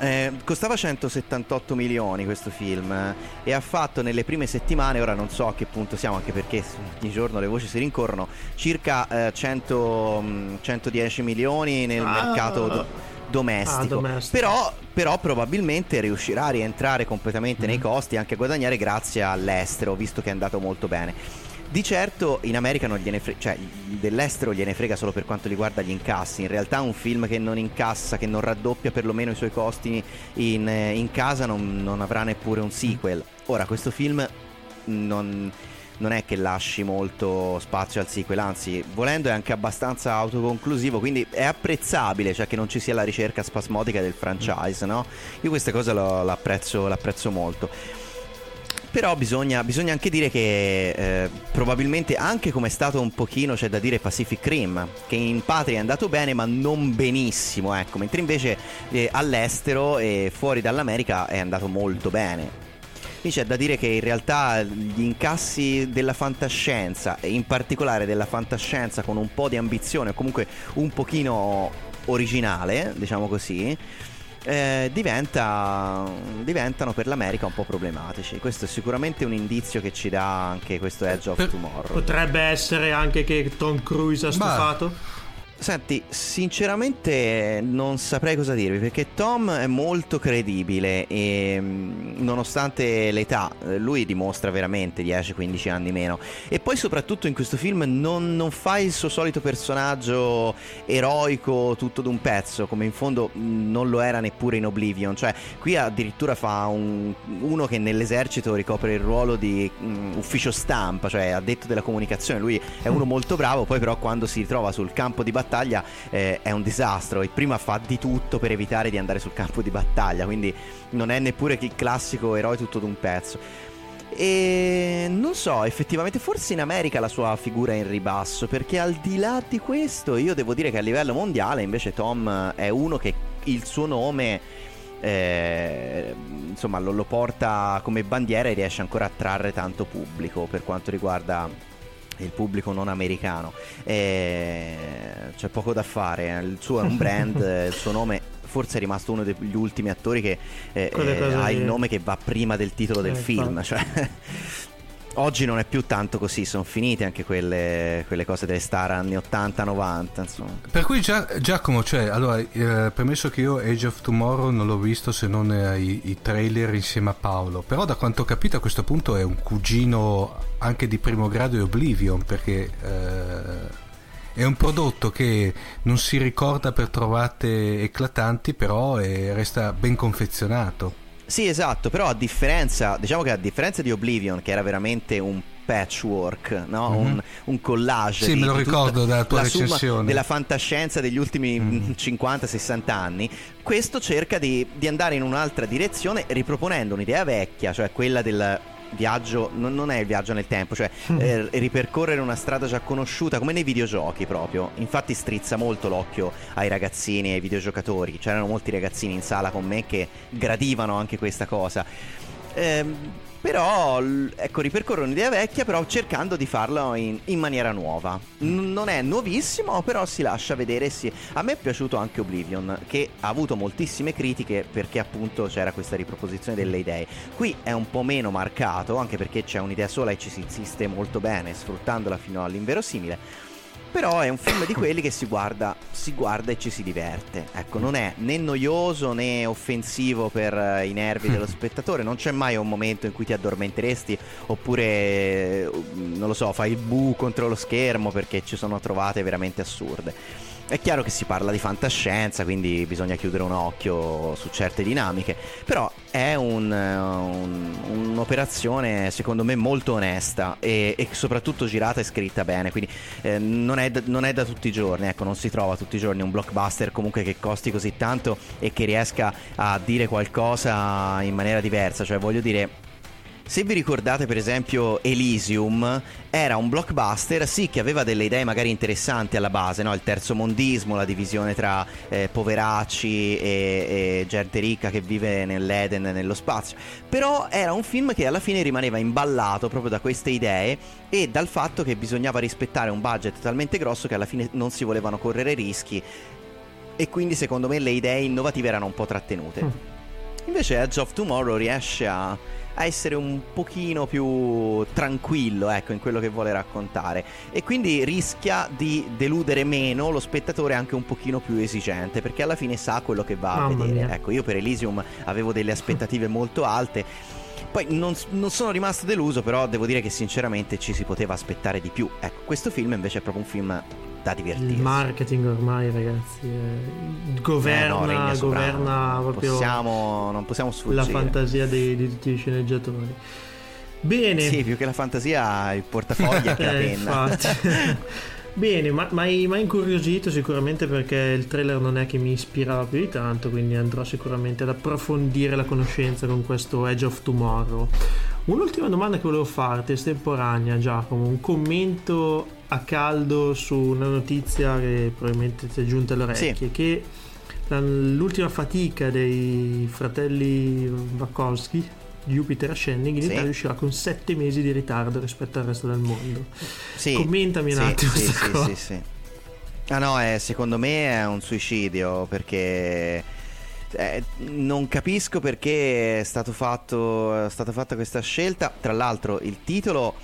Eh, costava 178 milioni questo film eh, e ha fatto nelle prime settimane, ora non so a che punto siamo anche perché ogni giorno le voci si rincorrono, circa eh, 100, mm, 110 milioni nel Ah. mercato do- domestico. Ah, domestico. Però, però probabilmente riuscirà a rientrare completamente Mm. nei costi e anche a guadagnare grazie all'estero, visto che è andato molto bene. Di certo in America non gliene frega, cioè dell'estero gliene frega solo per quanto riguarda gli incassi. In realtà un film che non incassa, che non raddoppia perlomeno i suoi costi in, eh, in casa non, non avrà neppure un sequel. Ora questo film non, non è che lasci molto spazio al sequel, anzi volendo è anche abbastanza autoconclusivo, quindi è apprezzabile, cioè che non ci sia la ricerca spasmodica del franchise, no? Io questa cosa lo- l'apprezzo, l'apprezzo molto. Però bisogna, bisogna anche dire che eh, probabilmente anche come è stato un pochino c'è da dire Pacific Rim, che in patria è andato bene ma non benissimo, ecco, mentre invece eh, all'estero e fuori dall'America è andato molto bene. Quindi c'è da dire che in realtà gli incassi della fantascienza, e in particolare della fantascienza con un po' di ambizione o comunque un pochino originale, diciamo così, eh, diventa- diventano per l'America un po' problematici. Questo è sicuramente un indizio che ci dà anche questo Edge of Tomorrow. Potrebbe essere anche che Tom Cruise ha stufato. Senti, sinceramente non saprei cosa dirvi perché Tom è molto credibile e mm, nonostante l'età, eh, lui dimostra veramente 10-15 anni meno. E poi soprattutto in questo film non, non fa il suo solito personaggio eroico tutto d'un pezzo, come in fondo mm, non lo era neppure in Oblivion. Cioè, qui addirittura fa un- uno che nell'esercito ricopre il ruolo di mm, ufficio stampa, cioè addetto della comunicazione. Lui è uno molto bravo, poi però quando si ritrova sul campo di battaglia eh, è un disastro. E prima fa di tutto per evitare di andare sul campo di battaglia, quindi non è neppure il classico eroe tutto d'un pezzo. E non so, effettivamente forse in America la sua figura è in ribasso, perché al di là di questo io devo dire che a livello mondiale invece Tom è uno che il suo nome eh, insomma lo, lo porta come bandiera e riesce ancora a trarre tanto pubblico per quanto riguarda il pubblico non americano. Eh, c'è poco da fare, il suo è un brand, eh, il suo nome forse è rimasto uno degli ultimi attori che eh, eh, ha il nome che va prima del titolo del Eh, film. Cioè, oggi non è più tanto così, sono finite anche quelle, quelle cose delle star anni 80-90. Insomma. Per cui Gia- Giacomo, cioè, allora, eh, premesso che io Age of Tomorrow non l'ho visto se non eh, i, i trailer insieme a Paolo, però da quanto ho capito a questo punto è un cugino anche di primo grado di Oblivion, perché eh, è un prodotto che non si ricorda per trovate eclatanti, però eh, resta ben confezionato. Sì, esatto, però a differenza, diciamo che a differenza di Oblivion, che era veramente un patchwork, no? Mhm. un, un collage. Sì, me lo ricordo dalla tua recensione. della fantascienza degli ultimi Mhm. 50-60 anni. Questo cerca di, di andare in un'altra direzione, riproponendo un'idea vecchia, cioè quella del viaggio, non, non è il viaggio nel tempo, cioè eh, ripercorrere una strada già conosciuta, come nei videogiochi proprio. Infatti strizza molto l'occhio ai ragazzini e ai videogiocatori. C'erano molti ragazzini in sala con me che gradivano anche questa cosa. Ehm, però, ecco, ripercorre un'idea vecchia, però cercando di farlo in, in maniera nuova. N- non è nuovissimo, però si lascia vedere. Si... A me è piaciuto anche Oblivion, che ha avuto moltissime critiche perché appunto c'era questa riproposizione delle idee. Qui è un po' meno marcato, anche perché c'è un'idea sola e ci si insiste molto bene, sfruttandola fino all'inverosimile. Però è un film di quelli che si guarda, si guarda e ci si diverte. Ecco, non è né noioso né offensivo per eh, i nervi dello spettatore. Non c'è mai un momento in cui ti addormenteresti oppure, eh, non lo so, fai il bu contro lo schermo perché ci sono trovate veramente assurde. È chiaro che si parla di fantascienza, quindi bisogna chiudere un occhio su certe dinamiche, però è un, un, un'operazione secondo me molto onesta e, e, soprattutto girata e scritta bene, quindi eh, non, è da, non, è da, tutti i giorni, ecco, non si trova tutti i giorni un blockbuster comunque che costi così tanto e che riesca a dire qualcosa in maniera diversa, cioè voglio dire se vi ricordate per esempio Elysium era un blockbuster, sì che aveva delle idee magari interessanti alla base, no? il terzo mondismo, la divisione tra eh, poveracci e, e, gente ricca che vive nell'Eden, nello spazio, però era un film che alla fine rimaneva imballato proprio da queste idee e dal fatto che bisognava rispettare un budget talmente grosso che alla fine non si volevano correre rischi e quindi secondo me le idee innovative erano un po' trattenute. Mm. Invece Edge of Tomorrow riesce a a essere un pochino più tranquillo ecco, in quello che vuole raccontare e quindi rischia di deludere meno lo spettatore anche un pochino più esigente perché alla fine sa quello che va Mamma a vedere. Mia. Ecco, io per Elysium avevo delle aspettative molto alte. Poi non, non, sono rimasto deluso, però devo dire che sinceramente ci si poteva aspettare di più. Ecco, questo film invece è proprio un film da divertirsi. Il marketing ormai, ragazzi, eh, governa, eh no, governa proprio possiamo, non possiamo sfuggire. la fantasia di, di tutti i sceneggiatori. Bene. Sì, più che la fantasia, il portafoglio e la Eh, penna. Bene, ma hai mai incuriosito sicuramente perché il trailer non è che mi ispirava più di tanto, quindi andrò sicuramente ad approfondire la conoscenza con questo Edge of Tomorrow. Un'ultima domanda che volevo farti, estemporanea Giacomo, un commento a caldo su una notizia che probabilmente ti è giunta alle orecchie, che la- l'ultima fatica dei fratelli Wachowski, Jupiter Ascending, in Sì. Italia uscirà con sette mesi di ritardo rispetto al resto del mondo. Sì, Commentami un sì, attimo sì, sì, cosa. sì, sì. Ah no, è- secondo me è un suicidio perché eh, non capisco perché è, stato fatto, è stata fatta questa scelta. Tra l'altro il titolo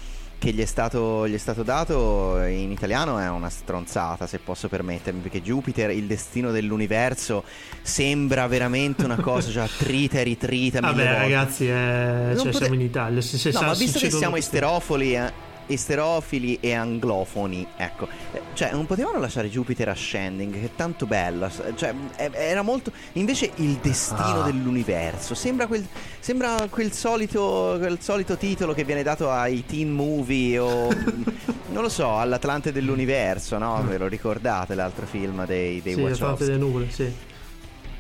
che gli è, stato, gli è stato dato in italiano è una stronzata, se posso permettermi, perché Jupiter, il destino dell'universo, sembra veramente una cosa già trita e ritrita. Vabbè volte. ragazzi, eh, cioè, pote- siamo in Italia. Se, se No, sa- ma visto che siamo esterofoli, eh, esterofili e anglofoni, ecco, eh, cioè non potevano lasciare Jupiter Ascending, che è tanto bella, cioè era molto... Invece il destino Ah. dell'universo, sembra quel, sembra quel, solito, quel solito titolo che viene dato ai teen movie o... non lo so, all'Atlante dell'universo, no? Ve lo ricordate l'altro film dei, dei Sì, Wachowski? Delle nuvole, sì.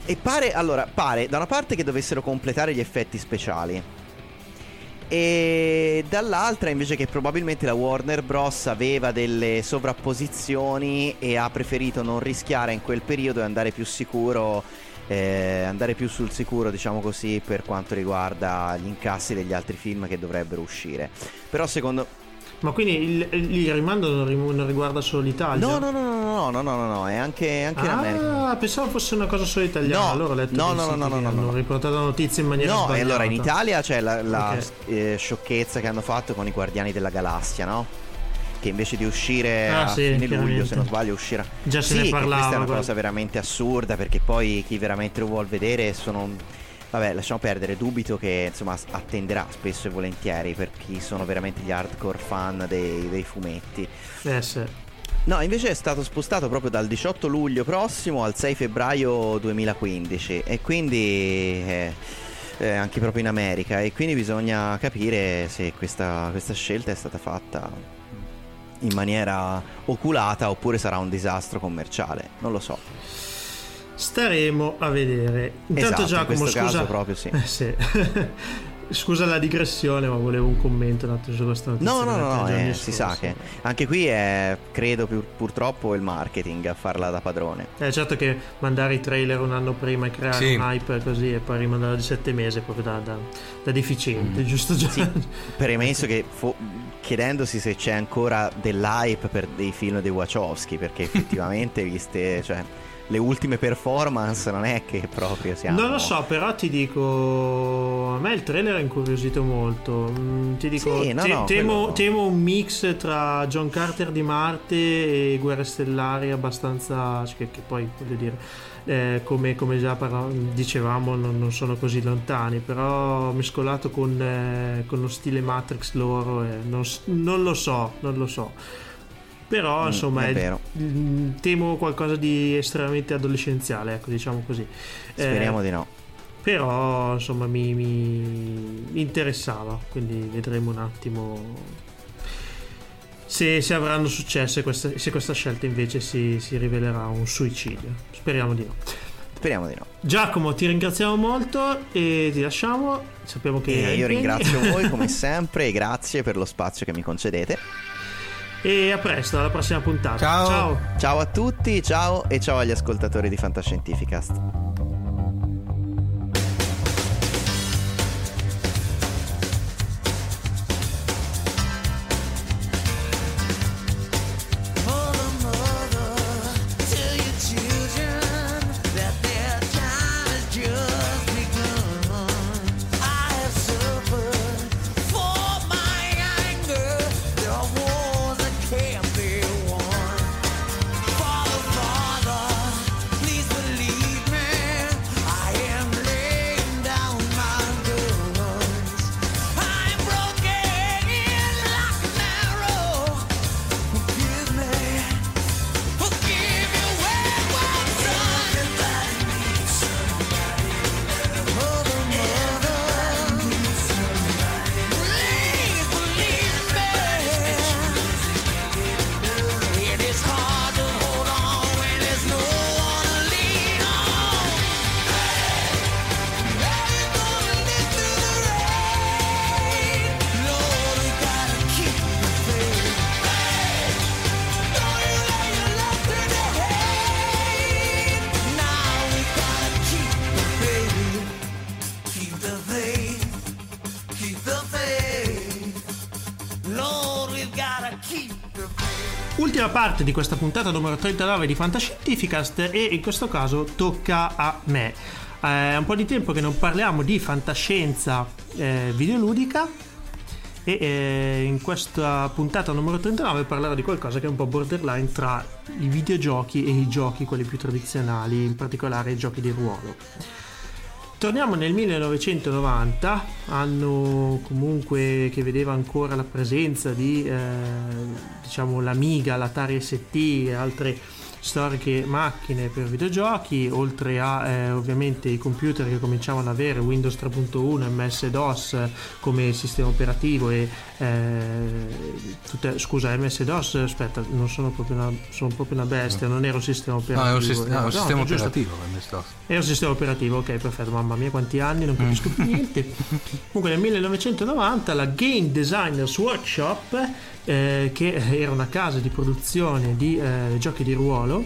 E pare, allora, pare da una parte che dovessero completare gli effetti speciali. E dall'altra invece che probabilmente la Warner Bros. aveva delle sovrapposizioni e ha preferito non rischiare in quel periodo e andare più sicuro, eh, andare più sul sicuro diciamo così per quanto riguarda gli incassi degli altri film che dovrebbero uscire. Però secondo... Ma quindi il, il rimando non, riguarda solo l'Italia? No, no, no, no, no, no, no, no, è anche, anche ah, l'America. Ah, pensavo fosse una cosa solo italiana. No, allora ho letto no, no, no, no, no, no, hanno no. riportato la notizia in maniera No, e allora in Italia c'è la, la okay. eh, sciocchezza che hanno fatto con i Guardiani della Galassia, no? Che invece di uscire ah, a sì, fine luglio, se non sbaglio, uscirà. Già se sì, ne parlava. Questa è una guarda. cosa veramente assurda perché poi chi veramente lo vuol vedere sono Vabbè, lasciamo perdere, dubito che insomma attenderà spesso e volentieri per chi sono veramente gli hardcore fan dei, dei fumetti. Eh, sì. No, invece è stato spostato proprio dal 18 luglio prossimo al 6 febbraio 2015 e quindi eh, eh, anche proprio in America e quindi bisogna capire se questa, questa scelta è stata fatta in maniera oculata oppure sarà un disastro commerciale, non lo so. Staremo a vedere. Intanto Esatto, in Giacomo, questo scusa. caso proprio sì. Eh, sì. scusa la digressione, ma volevo un commento attimo su questa notizia. No, no, che no, no, eh, si sa che anche qui è, credo pur- purtroppo il marketing a farla da padrone. Eh, certo che mandare i trailer un anno prima e creare Sì. un hype così e poi rimandarlo di sette mesi è proprio da, da- da deficiente, giusto? Già? Sì, premesso che fo- chiedendosi se c'è ancora dell'hype per dei film dei Wachowski, perché effettivamente viste, cioè, le ultime performance non è che proprio siamo... Non lo so, però ti dico. A me il trailer ha incuriosito molto. Mm, ti dico, Sì, no, te- no, temo, quello- temo un mix tra John Carter di Marte e Guerre Stellari abbastanza. Che, che poi voglio dire. eh, come, come già parla- dicevamo, non, non sono così lontani, però mescolato con, eh, con lo stile Matrix loro, eh, non, non lo so, non lo so. Però Mm, insomma è è- vero. mm, temo qualcosa di estremamente adolescenziale, ecco, diciamo così. Speriamo Eh, di no. però insomma mi, mi interessava quindi vedremo un attimo se, se avranno successo e questa- se questa scelta invece si, si rivelerà un suicidio speriamo di no Speriamo di no. Giacomo ti ringraziamo molto e ti lasciamo sappiamo che io impegni. ringrazio voi come sempre e grazie per lo spazio che mi concedete. E a presto alla prossima puntata Ciao. ciao. Ciao a tutti, ciao e ciao agli ascoltatori di Fantascientificast. Parte di questa puntata numero 39 di Fantascientificast e in questo caso tocca a me. Eh, È un po' di tempo che non parliamo di fantascienza eh, videoludica e eh, in questa puntata numero 39 parlerò di qualcosa che è un po' borderline tra i videogiochi e i giochi, quelli più tradizionali, in particolare i giochi di ruolo. Torniamo nel 1990, anno comunque che vedeva ancora la presenza di eh, diciamo l'Amiga, l'Atari ST e altre storiche macchine per videogiochi, oltre a eh, ovviamente i computer che cominciavano ad avere Windows 3.1, MS-DOS come sistema operativo e eh, tutte, scusa MS-DOS, aspetta, non sono proprio una, sono proprio una bestia, non era un sistema No, operativo. è un, sis- no, un no, sistema giusto. operativo. sto- Era un sistema operativo, ok, perfetto, mamma mia quanti anni, non capisco più niente. Comunque nel 1990 la Game Designers Workshop, eh, che era una casa di produzione di eh, giochi di ruolo,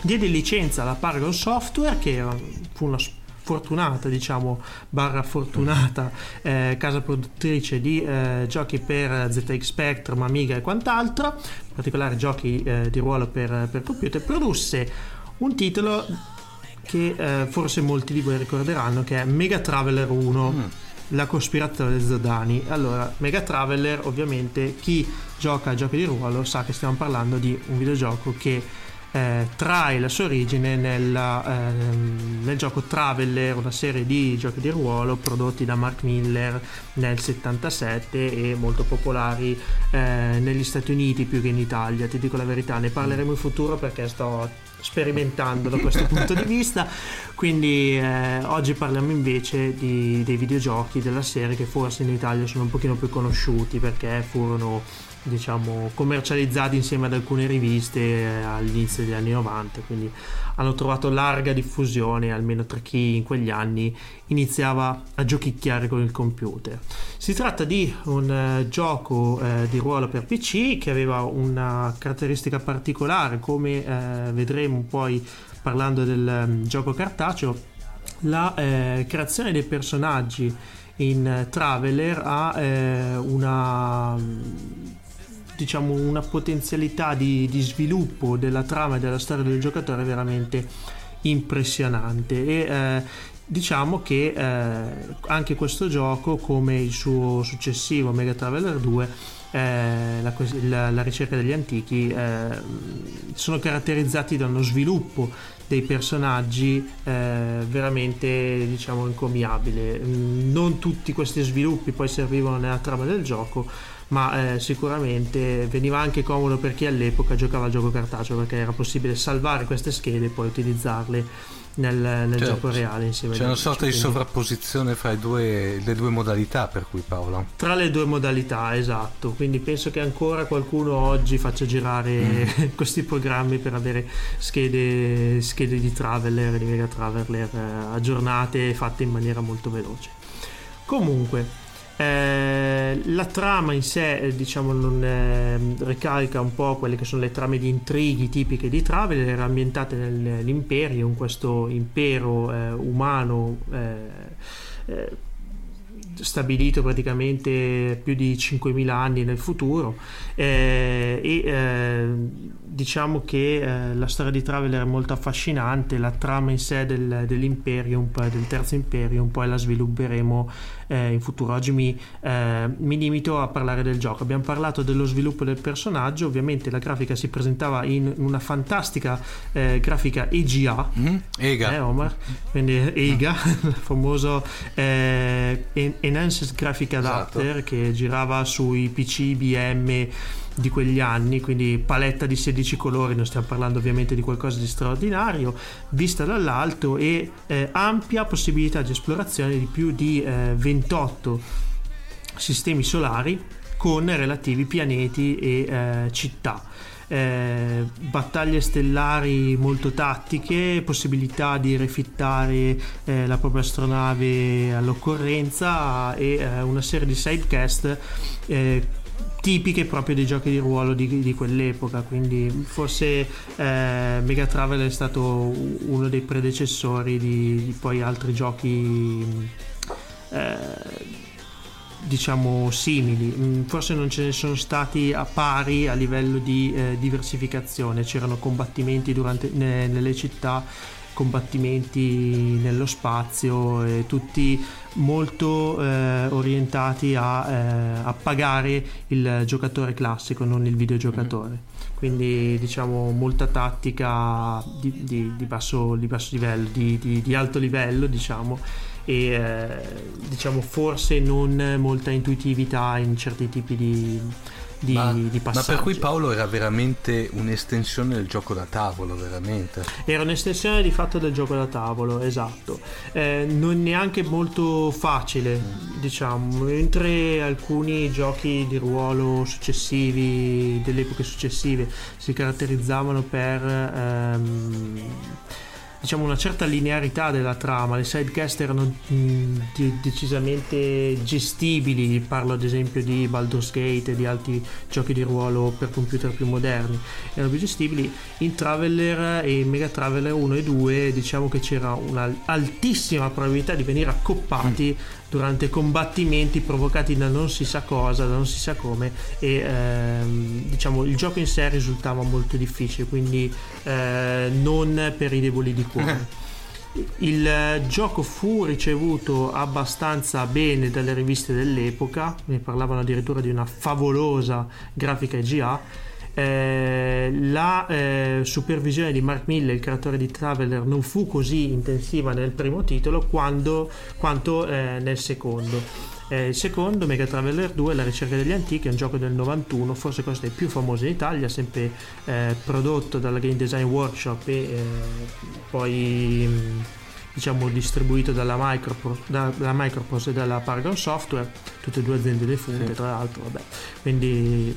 diede licenza alla Paragon Software, che era, fu una fortunata, diciamo, barra fortunata eh, casa produttrice di eh, giochi per ZX Spectrum, Amiga e quant'altro, in particolare giochi eh, di ruolo per, per computer, produsse un titolo che eh, forse molti di voi ricorderanno che è Mega Traveler 1 la cospirazione dei Zodani. Allora Mega Traveler ovviamente chi gioca a giochi di ruolo sa che stiamo parlando di un videogioco che eh, trae la sua origine nella, ehm, nel gioco Traveler, una serie di giochi di ruolo prodotti da Mark Miller nel 77 e molto popolari eh, negli Stati Uniti più che in Italia. Ti dico la verità, ne parleremo in futuro perché sto sperimentando da questo punto di vista. Quindi eh, oggi parliamo invece di- dei videogiochi della serie che forse in Italia sono un pochino più conosciuti perché furono diciamo commercializzati insieme ad alcune riviste all'inizio degli anni 90 quindi hanno trovato larga diffusione almeno tra chi in quegli anni iniziava a giochicchiare con il computer. Si tratta di un eh, gioco eh, di ruolo per PC che aveva una caratteristica particolare come eh, vedremo poi parlando del ehm, gioco cartaceo la creazione dei personaggi in Traveler ha eh, una diciamo una potenzialità di, di sviluppo della trama e della storia del giocatore veramente impressionante. E eh, diciamo che eh, anche questo gioco come il suo successivo Mega Traveler 2 eh, la, la ricerca degli antichi eh, sono caratterizzati da uno sviluppo dei personaggi eh, veramente diciamo encomiabile Mm, non tutti questi sviluppi poi servivano nella trama del gioco ma eh, sicuramente veniva anche comodo per chi all'epoca giocava al gioco cartaceo perché era possibile salvare queste schede e poi utilizzarle nel, nel Certo. gioco reale insieme C'è una sorta di quindi- sovrapposizione fra due- le due modalità per cui Paolo. tra le due modalità, esatto. Quindi penso che ancora qualcuno oggi faccia girare questi programmi per avere schede, schede di Traveler, di Mega Traveler eh, aggiornate e fatte in maniera molto veloce. Comunque, eh, la trama in sé, eh, diciamo, non eh, ricalca un po' quelle che sono le trame di intrighi tipiche di Traveler, era ambientate nell'Imperium, questo impero eh, umano. eh, stabilito praticamente più di 5.000 anni nel futuro eh, e eh, diciamo che eh, la storia di Traveler è molto affascinante la trama in sé del, dell'Imperium del terzo Imperium poi la svilupperemo eh, in futuro. Oggi mi, eh, mi limito a parlare del gioco. Abbiamo parlato dello sviluppo del personaggio. Ovviamente la grafica si presentava in una fantastica eh, grafica EGA Ega. eh, Omar? Quindi EGA il famoso eh, En- Enhanced Graphic Adapter che girava sui PC IBM di quegli anni, quindi paletta di 16 colori, non stiamo parlando ovviamente di qualcosa di straordinario, vista dall'alto e eh, ampia possibilità di esplorazione di più di eh, 28 sistemi solari con relativi pianeti e eh, città. Eh, battaglie stellari molto tattiche, possibilità di rifittare eh, la propria astronave all'occorrenza e eh, una serie di sidecast eh, tipiche proprio dei giochi di ruolo di, di quell'epoca quindi forse eh, Mega Travel è stato uno dei predecessori di, di poi altri giochi eh, diciamo simili. Mm, forse non ce ne sono stati a pari a livello di eh, diversificazione. C'erano combattimenti durante, ne- nelle città combattimenti nello spazio e tutti molto eh, orientati a, eh, a pagare il giocatore classico non il videogiocatore. Quindi diciamo molta tattica di, di- di basso, di basso livello di, di- di alto livello diciamo. E eh, diciamo forse non molta intuitività in certi tipi di, di, ma, di ma per cui Paolo era veramente un'estensione del gioco da tavolo, veramente. Era un'estensione di fatto del gioco da tavolo, esatto. Eh, non neanche molto facile, diciamo, mentre alcuni giochi di ruolo successivi, delle epoche successive, si caratterizzavano per ehm, diciamo una certa linearità della trama, le sidecast erano mh, de- decisamente gestibili, parlo ad esempio di Baldur's Gate e di altri giochi di ruolo per computer più moderni, erano più gestibili, in Traveler e in Mega Traveler 1 e 2 diciamo che c'era un'altissima probabilità di venire accoppati durante combattimenti provocati da non si sa cosa, da non si sa come e ehm, diciamo il gioco in sé risultava molto difficile, quindi eh, non per i deboli di cuore. Il eh, gioco fu ricevuto abbastanza bene dalle riviste dell'epoca, ne parlavano addirittura di una favolosa grafica EGA. Eh, la eh, supervisione di Mark Miller, il creatore di Traveler, non fu così intensiva nel primo titolo quando- quanto eh, nel secondo. Eh, il secondo, Mega Traveler 2, La ricerca degli antichi, è un gioco del 91, forse questo è il più famoso in Italia, sempre eh, prodotto dalla Game Design Workshop e eh, poi mh, diciamo distribuito dalla Microprose, da- dalla Microprose e dalla Paragon Software, tutte e due aziende defunte Sì. tra l'altro, vabbè. quindi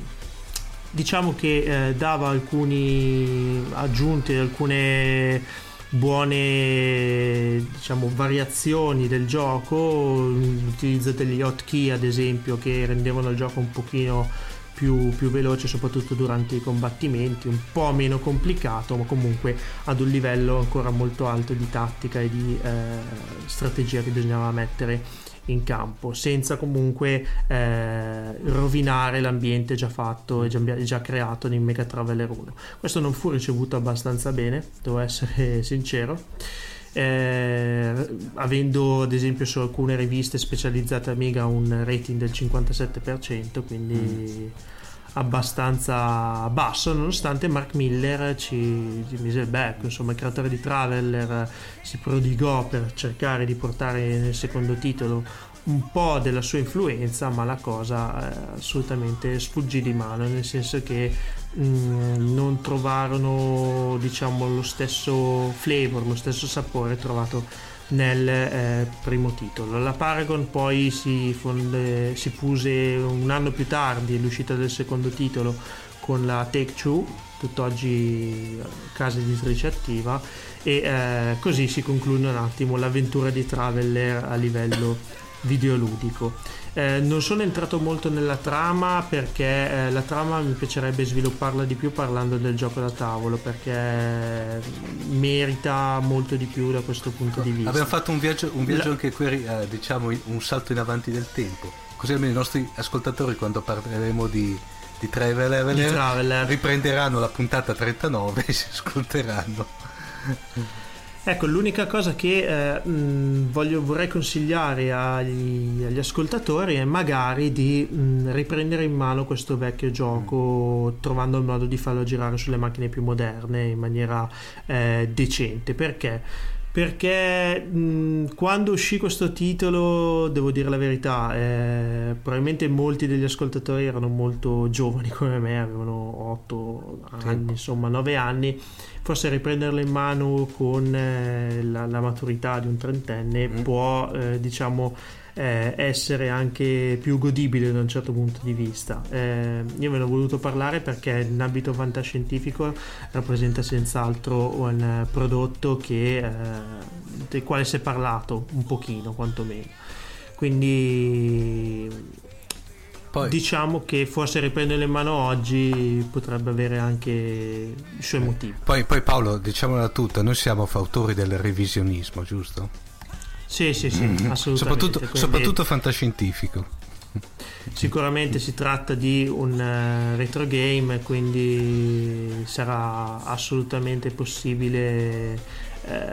diciamo che eh, dava alcuni aggiunti, alcune buone diciamo variazioni del gioco. L'utilizzo degli hotkey ad esempio che rendevano il gioco un pochino più, più veloce soprattutto durante i combattimenti. Un po' meno complicato ma comunque ad un livello ancora molto alto di tattica e di eh, strategia che bisognava mettere in campo, senza comunque eh, rovinare l'ambiente già fatto e già, già creato di Mega Traveler 1. Questo non fu ricevuto abbastanza bene, devo essere sincero. Eh, avendo ad esempio su alcune riviste specializzate Amiga un rating del 57%, quindi abbastanza basso, nonostante Mark Miller ci, ci mise il becco, insomma il creatore di Traveller si prodigò per cercare di portare nel secondo titolo un po' della sua influenza, ma la cosa eh, assolutamente sfuggì di mano, nel senso che mh, non trovarono diciamo lo stesso flavor, lo stesso sapore trovato nel eh, primo titolo. La Paragon poi si, fonde, si fuse un anno più tardi, l'uscita del secondo titolo con la Take Two, tutt'oggi eh, casa editrice attiva, e eh, così si conclude un attimo l'avventura di Traveller a livello videoludico. Eh, non sono entrato molto nella trama perché eh, la trama mi piacerebbe svilupparla di più parlando del gioco da tavolo perché merita molto di più da questo punto di vista. Abbiamo fatto un viaggio, un viaggio La- anche qui, eh, diciamo, un salto in avanti del tempo. Così almeno i nostri ascoltatori, quando parleremo di, di Traveler, Di Traveler. riprenderanno la puntata 39 e si ascolteranno. Ecco, l'unica cosa che eh, mh, voglio, vorrei consigliare agli, agli ascoltatori è magari di mh, riprendere in mano questo vecchio gioco trovando il modo di farlo girare sulle macchine più moderne in maniera eh, decente. Perché? Perché mh, quando uscì questo titolo, devo dire la verità, eh, probabilmente molti degli ascoltatori erano molto giovani come me, avevano 8 anni, insomma 9 anni. Forse riprenderlo in mano con eh, la, la maturità di un trentenne può eh, diciamo eh, essere anche più godibile da un certo punto di vista Eh, io ve ne ho voluto parlare perché in ambito fantascientifico rappresenta senz'altro un eh, prodotto che, eh, del quale si è parlato un pochino quantomeno quindi Poi- diciamo che forse riprenderlo in mano oggi potrebbe avere anche i suoi motivi. Poi, poi Paolo, diciamola tutta, noi siamo fautori del revisionismo, giusto? Sì, sì, sì, assolutamente. Mm-hmm. Soprattutto, Quindi soprattutto fantascientifico. Sicuramente si tratta di un eh, retro game, quindi sarà assolutamente possibile eh,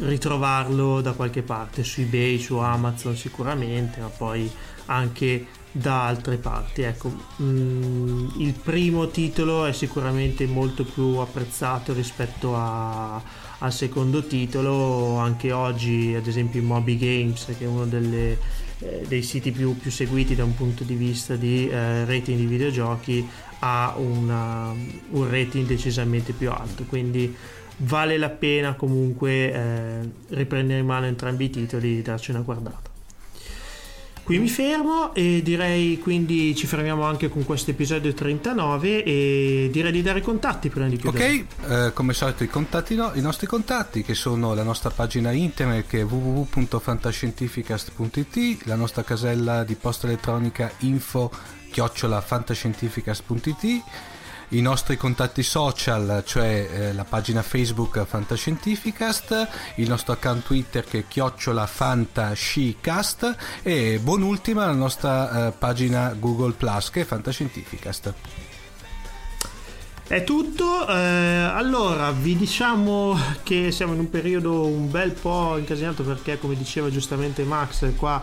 ritrovarlo da qualche parte, su eBay, su Amazon sicuramente, ma poi anche da altre parti. Ecco, mm, il primo titolo è sicuramente molto più apprezzato rispetto a- al secondo titolo. Anche oggi, ad esempio, in Moby Games, che è uno delle, eh, dei siti più, più seguiti da un punto di vista di eh, rating di videogiochi, ha una- un rating decisamente più alto. Quindi vale la pena comunque eh, riprendere in mano entrambi i titoli e darci una guardata. Qui mi fermo e direi quindi ci fermiamo anche con questo episodio 39 e direi di dare i contatti prima di chiudere. Ok, eh, come solito i, contatti no- i nostri contatti che sono la nostra pagina internet che è www.fantascientificast.it, la nostra casella di posta elettronica info chiocciolafantascientificast.it, i nostri contatti social, cioè eh, la pagina Facebook Fantascientificast, il nostro account Twitter che è chiocciolafantascicast e buon'ultima la nostra eh, pagina Google Plus che è Fantascientificast. È tutto, eh, allora vi diciamo che siamo in un periodo un bel po' incasinato perché come diceva giustamente Max qua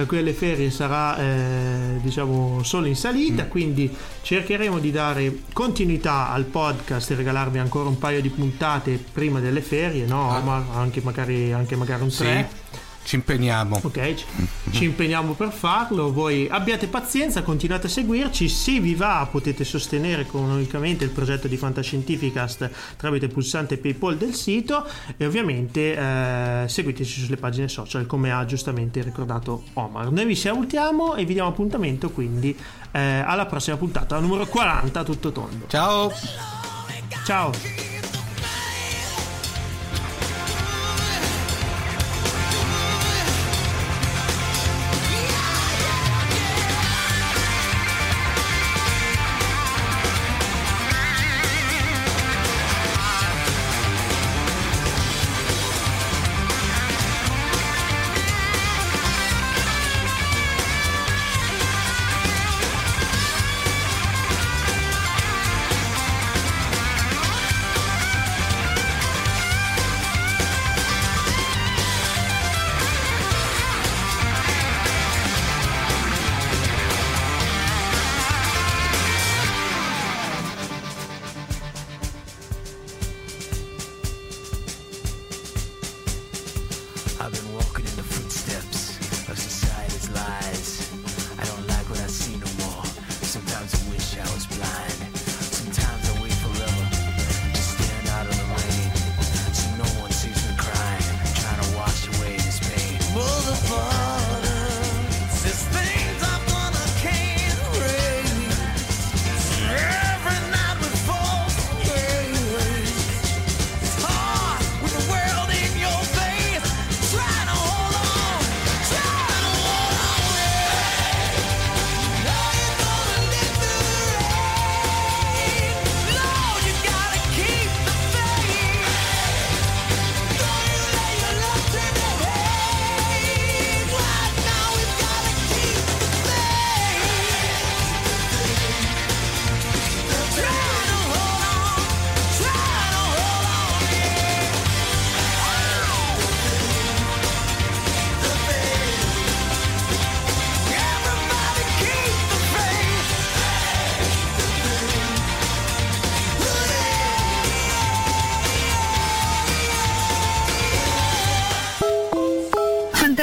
da qui alle ferie sarà eh, diciamo solo in salita quindi cercheremo di dare continuità al podcast e regalarvi ancora un paio di puntate prima delle ferie no? Ma anche magari, anche magari un Sì, 3 ci impegniamo. Ok, ci, ci impegniamo per farlo. Voi abbiate pazienza, continuate a seguirci. Se vi va, potete sostenere economicamente il progetto di Fantascientificast tramite il pulsante PayPal del sito. E ovviamente eh, seguiteci sulle pagine social, come ha giustamente ricordato Omar. Noi vi salutiamo e vi diamo appuntamento quindi eh, alla prossima puntata, numero 40, a tutto tondo. Ciao! Ciao!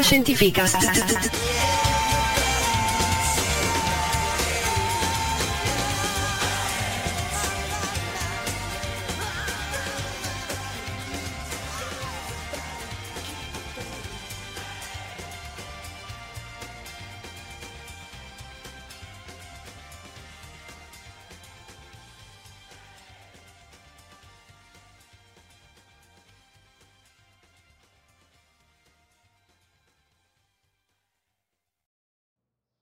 Fantascientificast.